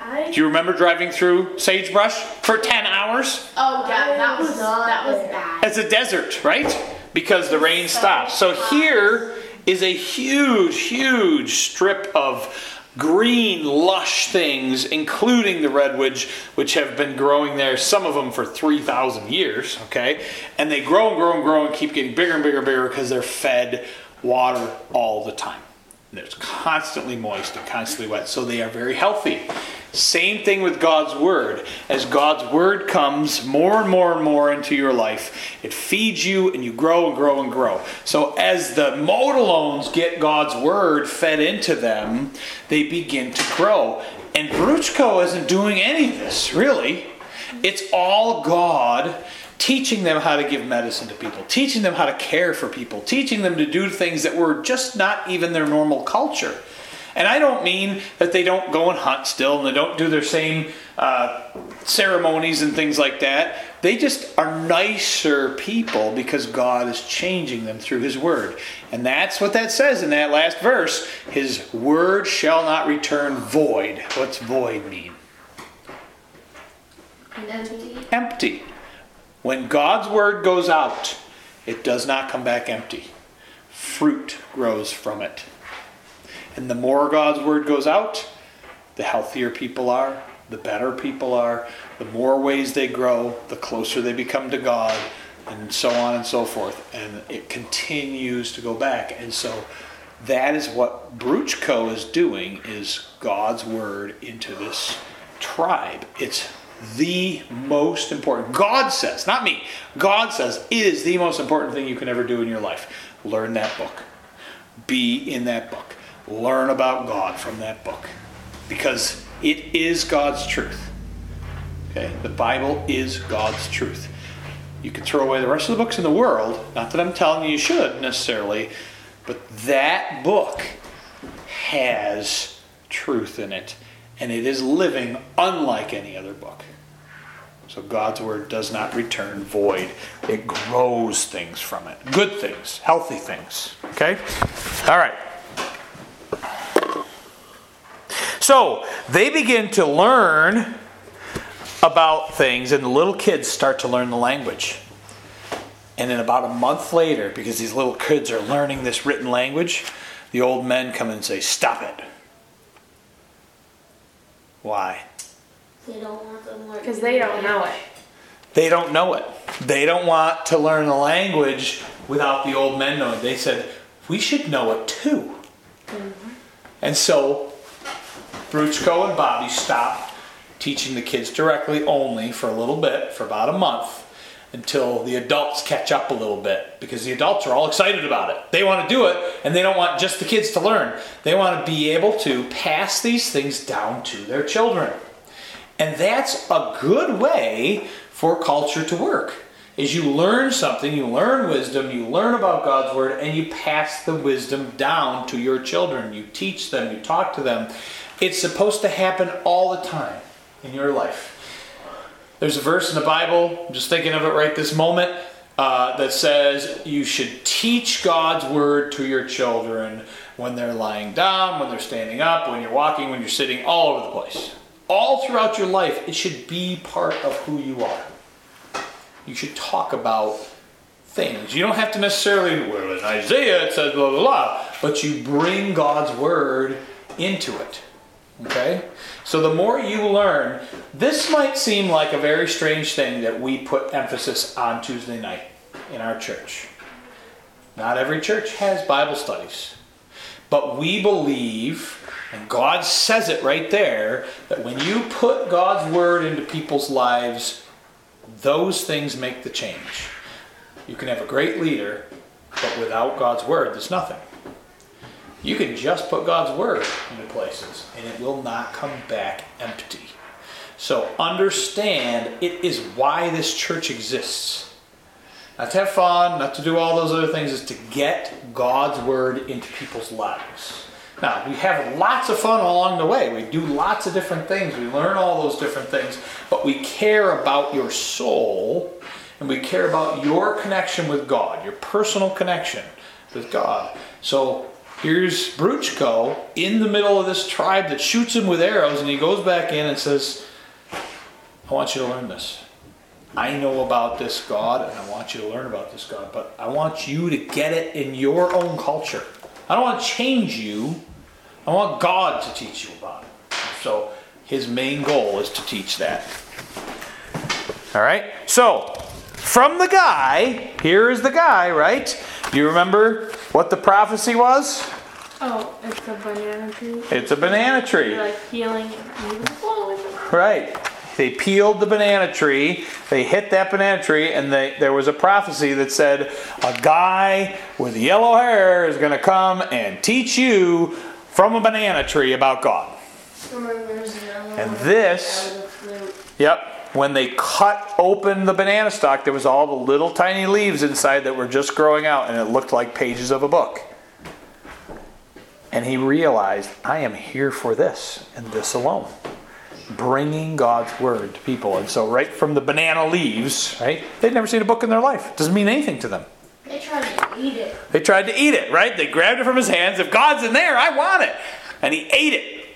I Do you remember driving through sagebrush for 10 hours? Oh yeah, that was not that was bad. It's a desert, right? Because the rain stops. So here is a huge, huge strip of green, lush things, including the redwoods, which have been growing there, some of them for 3,000 years, okay? And they grow and grow and grow and keep getting bigger and bigger and bigger because they're fed water all the time. It's constantly moist and constantly wet, so they are very healthy. Same thing with God's Word. As God's Word comes more and more and more into your life, it feeds you and you grow and grow and grow. So as the motilones get God's Word fed into them, they begin to grow. And Bruchko isn't doing any of this, really. It's all God teaching them how to give medicine to people, teaching them how to care for people, teaching them to do things that were just not even their normal culture. And I don't mean that they don't go and hunt still and they don't do their same uh, ceremonies and things like that. They just are nicer people because God is changing them through His Word. And that's what that says in that last verse His Word shall not return void. What's void mean? Empty. Empty. When God's Word goes out, it does not come back empty. Fruit grows from it. And the more God's word goes out, the healthier people are, the better people are, the more ways they grow, the closer they become to God, and so on and so forth. And it continues to go back. And so that is what Bruchko is doing is God's word into this tribe. It's the most important. God says, not me. God says it is the most important thing you can ever do in your life. Learn that book. Be in that book learn about God from that book because it is God's truth. Okay? The Bible is God's truth. You can throw away the rest of the books in the world, not that I'm telling you you should necessarily, but that book has truth in it and it is living unlike any other book. So God's word does not return void. It grows things from it. Good things, healthy things. Okay? All right. So they begin to learn about things, and the little kids start to learn the language. And then about a month later, because these little kids are learning this written language, the old men come and say, Stop it. Why? They don't want them learning. Because they don't know it. They don't know it. They don't want to learn the language without the old men knowing. They said, We should know it too. Mm-hmm. And so Bruchko and Bobby stopped teaching the kids directly only for a little bit, for about a month, until the adults catch up a little bit because the adults are all excited about it. They want to do it and they don't want just the kids to learn. They want to be able to pass these things down to their children. And that's a good way for culture to work. Is you learn something, you learn wisdom, you learn about God's word and you pass the wisdom down to your children. You teach them, you talk to them. It's supposed to happen all the time in your life. There's a verse in the Bible, I'm just thinking of it right this moment, uh, that says you should teach God's word to your children when they're lying down, when they're standing up, when you're walking, when you're sitting, all over the place. All throughout your life, it should be part of who you are. You should talk about things. You don't have to necessarily, well, in Isaiah it says blah, blah, blah, but you bring God's word into it. Okay? So the more you learn, this might seem like a very strange thing that we put emphasis on Tuesday night in our church. Not every church has Bible studies. But we believe, and God says it right there, that when you put God's word into people's lives, those things make the change. You can have a great leader, but without God's word, there's nothing. You can just put God's word into places and it will not come back empty. So understand it is why this church exists. Not to have fun, not to do all those other things, is to get God's word into people's lives. Now, we have lots of fun along the way. We do lots of different things. We learn all those different things. But we care about your soul and we care about your connection with God, your personal connection with God. So Here's Bruchko in the middle of this tribe that shoots him with arrows, and he goes back in and says, I want you to learn this. I know about this God, and I want you to learn about this God, but I want you to get it in your own culture. I don't want to change you. I want God to teach you about it. So his main goal is to teach that. All right? So, from the guy, here is the guy, right? Do you remember what the prophecy was? Oh, it's a banana tree. It's a banana tree. You're like peeling it. Right. They peeled the banana tree, they hit that banana tree, and they, there was a prophecy that said, A guy with yellow hair is going to come and teach you from a banana tree about God. And this-. Yep. When they cut open the banana stalk, there was all the little tiny leaves inside that were just growing out, and it looked like pages of a book. And he realized, I am here for this and this alone. Bringing God's word to people. And so, right from the banana leaves, right? They'd never seen a book in their life. It doesn't mean anything to them. They tried to eat it. They tried to eat it, right? They grabbed it from his hands. If God's in there, I want it. And he ate it.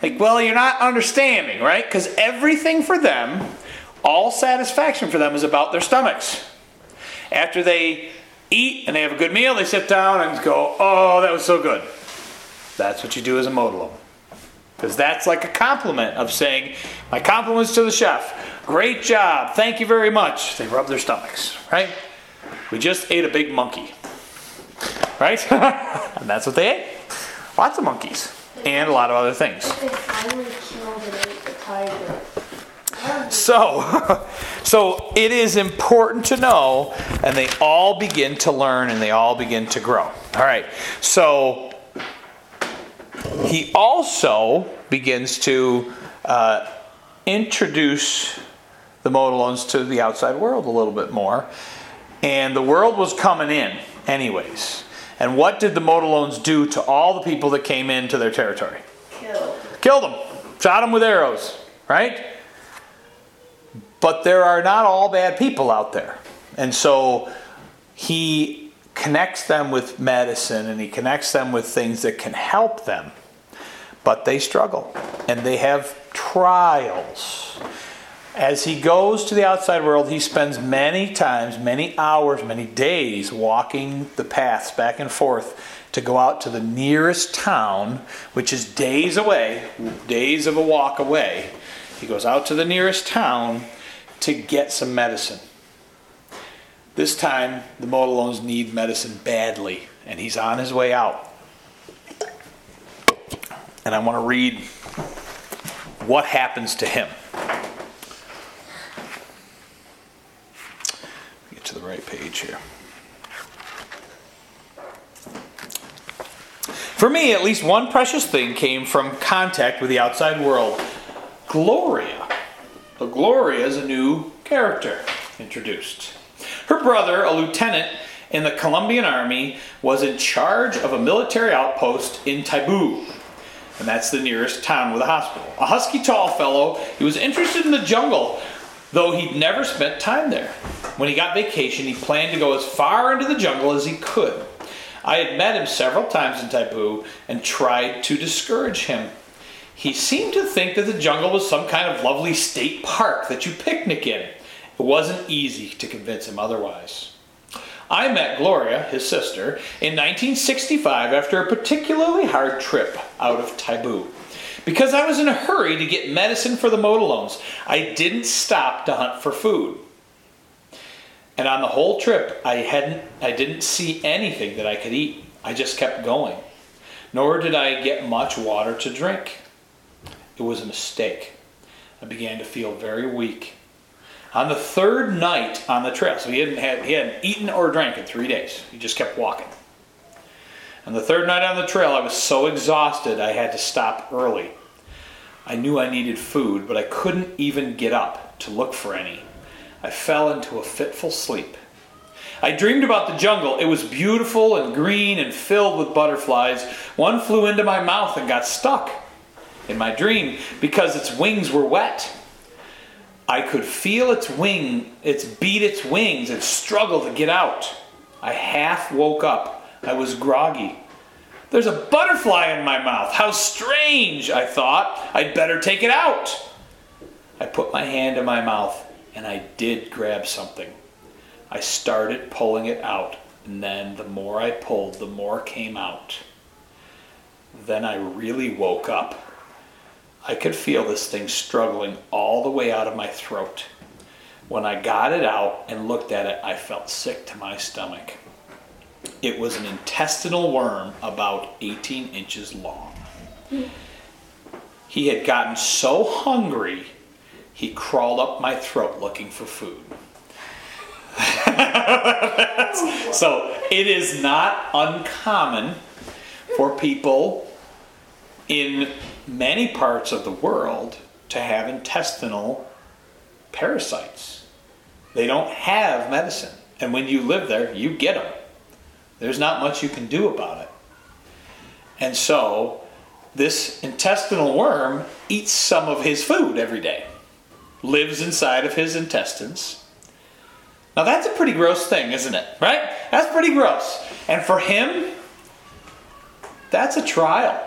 Like, well, you're not understanding, right? Because everything for them, all satisfaction for them is about their stomachs. After they eat and they have a good meal, they sit down and go, oh, that was so good. That's what you do as a motilone. Because that's like a compliment of saying, my compliments to the chef. Great job. Thank you very much. They rub their stomachs, right? We just ate a big monkey. Right? and [laughs] that's what they ate. Lots of monkeys. And a lot of other things. They finally killed and ate the tiger. So, [laughs] so it is important to know, and they all begin to learn and they all begin to grow. All right. So he also begins to uh, introduce the Motilones to the outside world a little bit more, and the world was coming in anyways. And what did the Motilones do to all the people that came into their territory? Killed. Killed them, shot them with arrows, right? But there are not all bad people out there. And so he connects them with medicine and he connects them with things that can help them. But they struggle and they have trials. As he goes to the outside world, he spends many times, many hours, many days walking the paths back and forth to go out to the nearest town, which is days away, days of a walk away. He goes out to the nearest town to get some medicine. This time, the Motilones need medicine badly, and he's on his way out. And I want to read what happens to him. To the right page here. For me, at least one precious thing came from contact with the outside world Gloria. So, Gloria is a new character introduced. Her brother, a lieutenant in the Colombian army, was in charge of a military outpost in Taibu, and that's the nearest town with a hospital. A husky tall fellow, he was interested in the jungle, though he'd never spent time there. When he got vacation, he planned to go as far into the jungle as he could. I had met him several times in Taibu and tried to discourage him. He seemed to think that the jungle was some kind of lovely state park that you picnic in. It wasn't easy to convince him otherwise. I met Gloria, his sister, in 1965 after a particularly hard trip out of Taibu. Because I was in a hurry to get medicine for the Modalones, I didn't stop to hunt for food. And on the whole trip, I hadn't I didn't see anything that I could eat. I just kept going. Nor did I get much water to drink. It was a mistake. I began to feel very weak. On the third night on the trail, so he hadn't had he hadn't eaten or drank in three days. He just kept walking. On the third night on the trail, I was so exhausted I had to stop early. I knew I needed food, but I couldn't even get up to look for any. I fell into a fitful sleep. I dreamed about the jungle. It was beautiful and green and filled with butterflies. One flew into my mouth and got stuck in my dream because its wings were wet. I could feel its wing, its beat its wings and struggle to get out. I half woke up. I was groggy. There's a butterfly in my mouth. How strange, I thought. I'd better take it out. I put my hand in my mouth and I did grab something. I started pulling it out, and then the more I pulled, the more came out. Then I really woke up. I could feel this thing struggling all the way out of my throat. When I got it out and looked at it, I felt sick to my stomach. It was an intestinal worm about 18 inches long. He had gotten so hungry, he crawled up my throat looking for food. [laughs] so it is not uncommon for people in many parts of the world to have intestinal parasites. They don't have medicine. And when you live there, you get them. There's not much you can do about it. And so, this intestinal worm eats some of his food every day, lives inside of his intestines. Now, that's a pretty gross thing, isn't it? Right? That's pretty gross. And for him, that's a trial.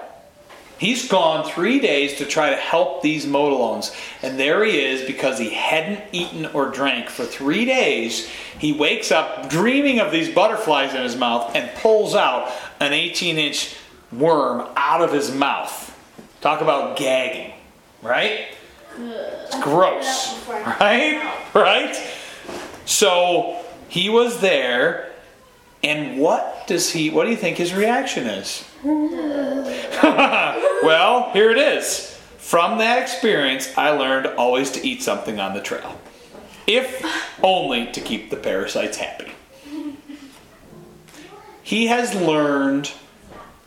He's gone three days to try to help these Motilones. And there he is because he hadn't eaten or drank for three days. He wakes up dreaming of these butterflies in his mouth and pulls out an 18 inch worm out of his mouth. Talk about gagging, right? It's gross, [laughs] right? Right? So he was there, and what does he? What do you think his reaction is? [laughs] well, here it is. From that experience, I learned always to eat something on the trail, if only to keep the parasites happy. He has learned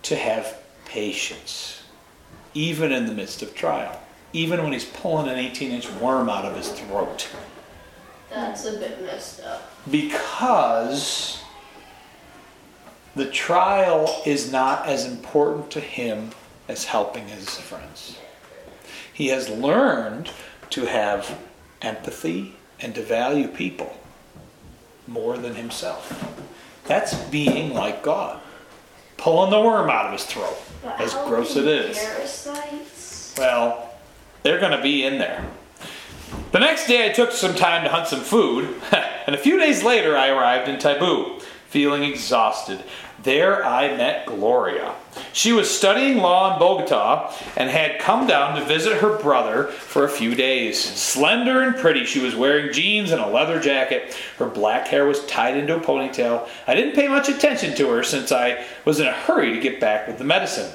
to have patience, even in the midst of trial, even when he's pulling an 18 inch worm out of his throat. That's a bit messed up. Because the trial is not as important to him as helping his friends. He has learned to have empathy and to value people more than himself. That's being like God, pulling the worm out of his throat, But as gross it many. Parasites. Well, they're going to be in there. The next day, I took some time to hunt some food, [laughs] and a few days later, I arrived in Taibu, feeling exhausted. There, I met Gloria. She was studying law in Bogota and had come down to visit her brother for a few days. Slender and pretty, she was wearing jeans and a leather jacket. Her black hair was tied into a ponytail. I didn't pay much attention to her since I was in a hurry to get back with the medicine.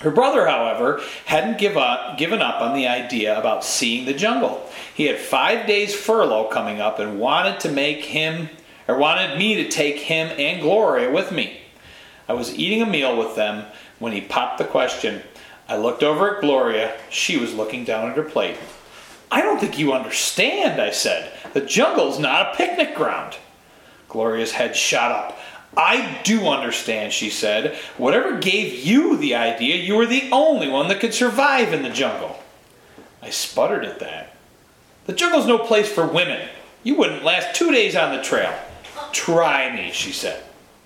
Her brother, however, hadn't give up, given up on the idea about seeing the jungle. He had five days furlough coming up and wanted to make him, or wanted me to take him and Gloria with me. I was eating a meal with them when he popped the question. I looked over at Gloria. She was looking down at her plate. I don't think you understand, I said. The jungle's not a picnic ground. Gloria's head shot up. I do understand, she said. Whatever gave you the idea, you were the only one that could survive in the jungle. I sputtered at that. The jungle's no place for women. You wouldn't last two days on the trail. Try me, she said.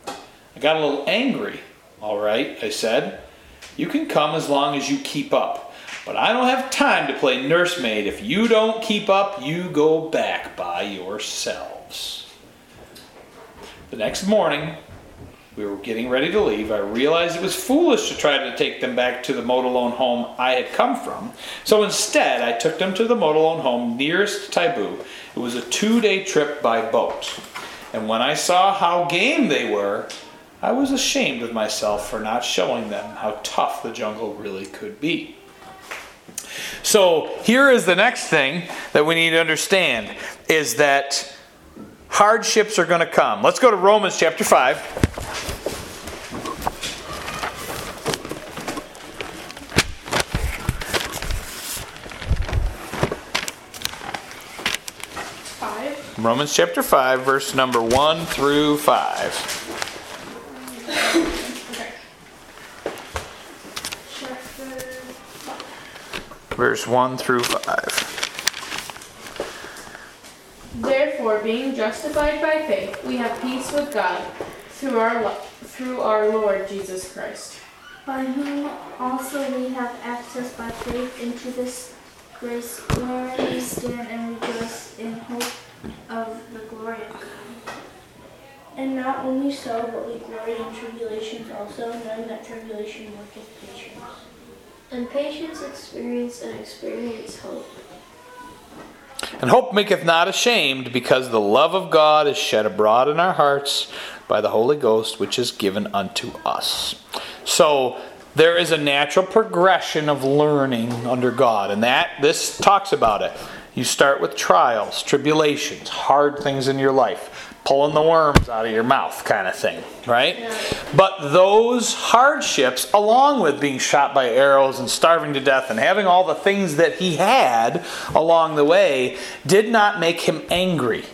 I got a little angry. All right, I said. You can come as long as you keep up. But I don't have time to play nursemaid. If you don't keep up, you go back by yourselves. The next morning, we were getting ready to leave. I realized it was foolish to try to take them back to the Motilone home I had come from. So instead, I took them to the Motilone home nearest Taibu. It was a two day trip by boat. And when I saw how game they were, I was ashamed of myself for not showing them how tough the jungle really could be. So here is the next thing that we need to understand is that hardships are going to come. Let's go to Romans chapter 5. Five. Romans chapter 5, verse number 1 through 5. [coughs] Verse 1 through 5. Therefore, being justified by faith, we have peace with God through our through our Lord Jesus Christ. by whom also we have access by faith into this grace where we stand and rejoice in hope of the glory of God. And not only so, but we glory in tribulations also, knowing that tribulation worketh patience. And patience experience and experience hope. And hope maketh not ashamed, because the love of God is shed abroad in our hearts by the Holy Ghost, which is given unto us. So there is a natural progression of learning under God, and that this talks about it. You start with trials, tribulations, hard things in your life, pulling the worms out of your mouth, kind of thing, right? But those hardships, along with being shot by arrows and starving to death and having all the things that he had along the way, did not make him angry.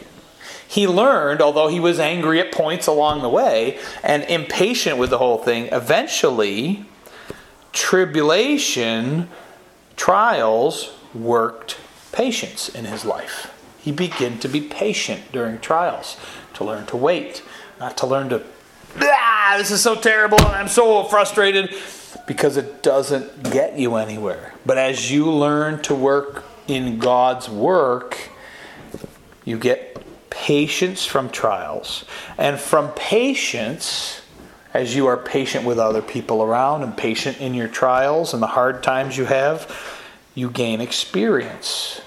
He learned, although he was angry at points along the way and impatient with the whole thing, eventually, tribulation, trials worked patience in his life. He began to be patient during trials, to learn to wait, not to learn to, ah, this is so terrible and I'm so frustrated, because it doesn't get you anywhere. But as you learn to work in God's work, you get patience from trials. And from patience, as you are patient with other people around and patient in your trials and the hard times you have, you gain experience.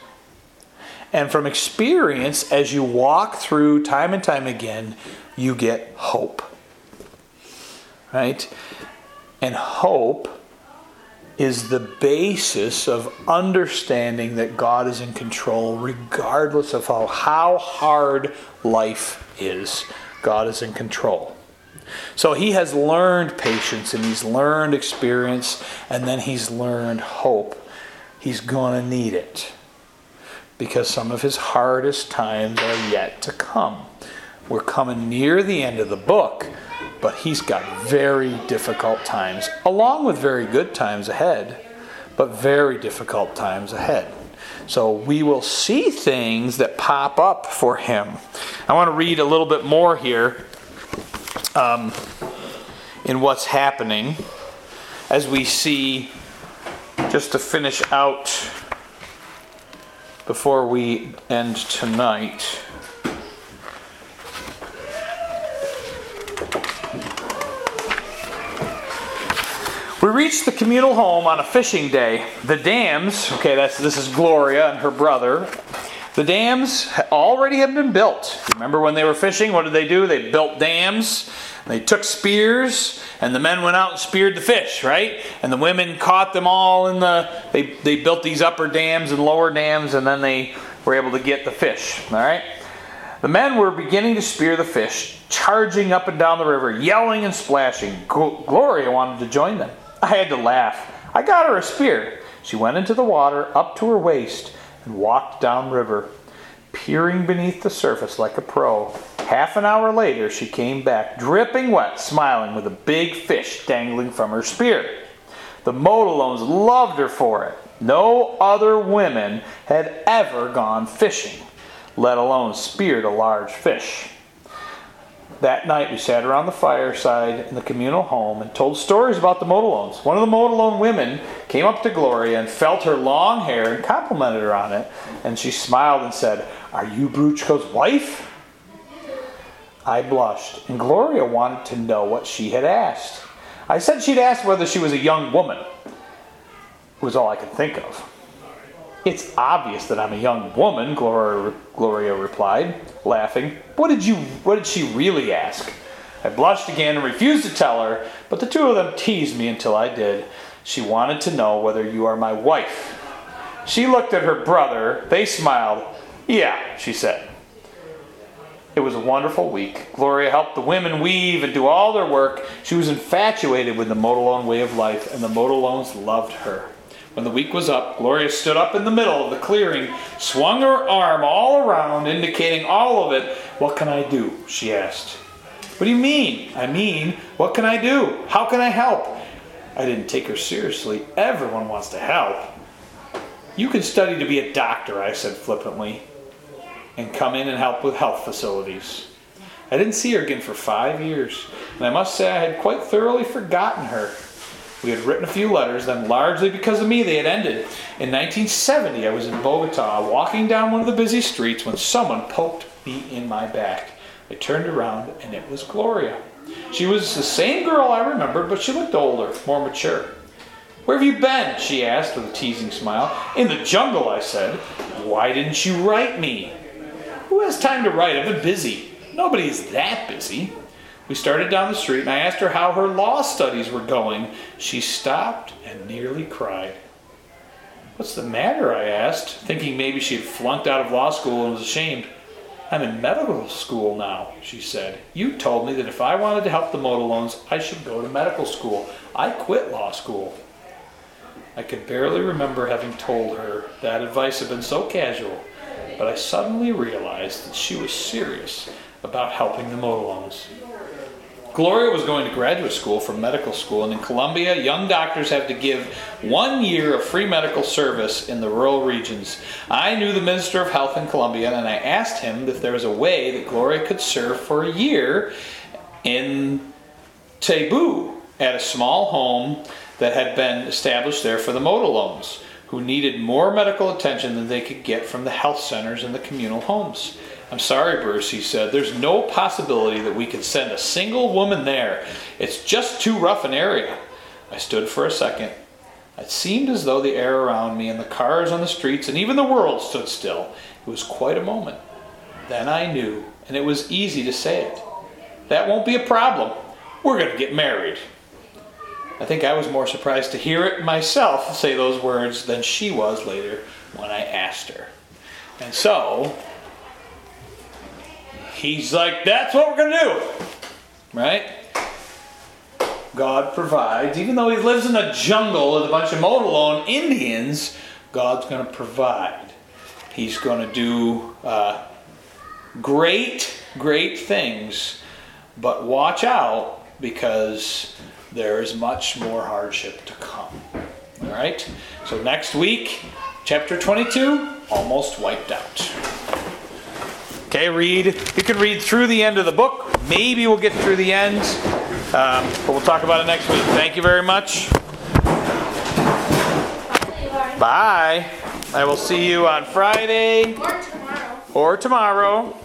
And from experience, as you walk through time and time again, you get hope. Right? And hope is the basis of understanding that God is in control, regardless of how, how hard life is. God is in control. So he has learned patience and he's learned experience and then he's learned hope. He's going to need it because some of his hardest times are yet to come. We're coming near the end of the book, but he's got very difficult times, along with very good times ahead, but very difficult times ahead. So we will see things that pop up for him. I want to read a little bit more here um, in what's happening as we see, just to finish out before we end tonight. We reached the communal home on a fishing day. The dams, okay, that's this is Gloria and her brother. The dams already have been built. Remember when they were fishing? What did they do? They built dams. They took spears, and the men went out and speared the fish, right? And the women caught them all in the. They, they built these upper dams and lower dams, and then they were able to get the fish, all right? The men were beginning to spear the fish, charging up and down the river, yelling and splashing. Gloria wanted to join them. I had to laugh. I got her a spear. She went into the water up to her waist and walked downriver, peering beneath the surface like a pro. Half an hour later, she came back, dripping wet, smiling, with a big fish dangling from her spear. The Motilones loved her for it. No other women had ever gone fishing, let alone speared a large fish. That night, we sat around the fireside in the communal home and told stories about the Motilones. One of the Motilone women came up to Gloria and felt her long hair and complimented her on it. And she smiled and said, Are you Bruchko's wife? I blushed, and Gloria wanted to know what she had asked. I said she'd asked whether she was a young woman. Was all I could think of. It's obvious that I'm a young woman, Gloria, Gloria replied, laughing. What did you what did she really ask? I blushed again and refused to tell her, but the two of them teased me until I did. She wanted to know whether you are my wife. She looked at her brother. They smiled. Yeah, she said. It was a wonderful week. Gloria helped the women weave and do all their work. She was infatuated with the Motilone way of life, and the Motilones loved her. When the week was up, Gloria stood up in the middle of the clearing, swung her arm all around, indicating all of it. What can I do? she asked. What do you mean? I mean, what can I do? How can I help? I didn't take her seriously. Everyone wants to help. You can study to be a doctor, I said flippantly, and come in and help with health facilities. I didn't see her again for five years, and I must say I had quite thoroughly forgotten her. We had written a few letters, then largely because of me, they had ended. In 1970, I was in Bogota, walking down one of the busy streets when someone poked me in my back. I turned around, and it was Gloria. She was the same girl I remembered, but she looked older, more mature. Where have you been? she asked with a teasing smile. In the jungle, I said. Why didn't you write me? Who has time to write? I've been busy. Nobody's that busy. We started down the street and I asked her how her law studies were going. She stopped and nearly cried. What's the matter? I asked, thinking maybe she had flunked out of law school and was ashamed. I'm in medical school now, she said. You told me that if I wanted to help the Motilones, I should go to medical school. I quit law school. I could barely remember having told her that advice had been so casual, but I suddenly realized that she was serious about helping the Motilones. Gloria was going to graduate school from medical school, and in Colombia, young doctors have to give one year of free medical service in the rural regions. I knew the Minister of Health in Colombia, and I asked him if there was a way that Gloria could serve for a year in Tibu at a small home that had been established there for the Motilones, who needed more medical attention than they could get from the health centers and the communal homes. I'm sorry, Bruce, he said. There's no possibility that we could send a single woman there. It's just too rough an area. I stood for a second. It seemed as though the air around me and the cars on the streets and even the world stood still. It was quite a moment. Then I knew, and it was easy to say it. That won't be a problem. We're going to get married. I think I was more surprised to hear it myself say those words than she was later when I asked her. And so, he's like, that's what we're going to do. Right? God provides. Even though he lives in a jungle with a bunch of Motilone Indians, God's going to provide. He's going to do uh, great, great things. But watch out because there is much more hardship to come. All right? So next week, chapter 22, almost wiped out. Okay, read. You can read through the end of the book. Maybe we'll get through the end. Um, but we'll talk about it next week. Thank you very much. Bye. I will see you on Friday Or tomorrow. or tomorrow.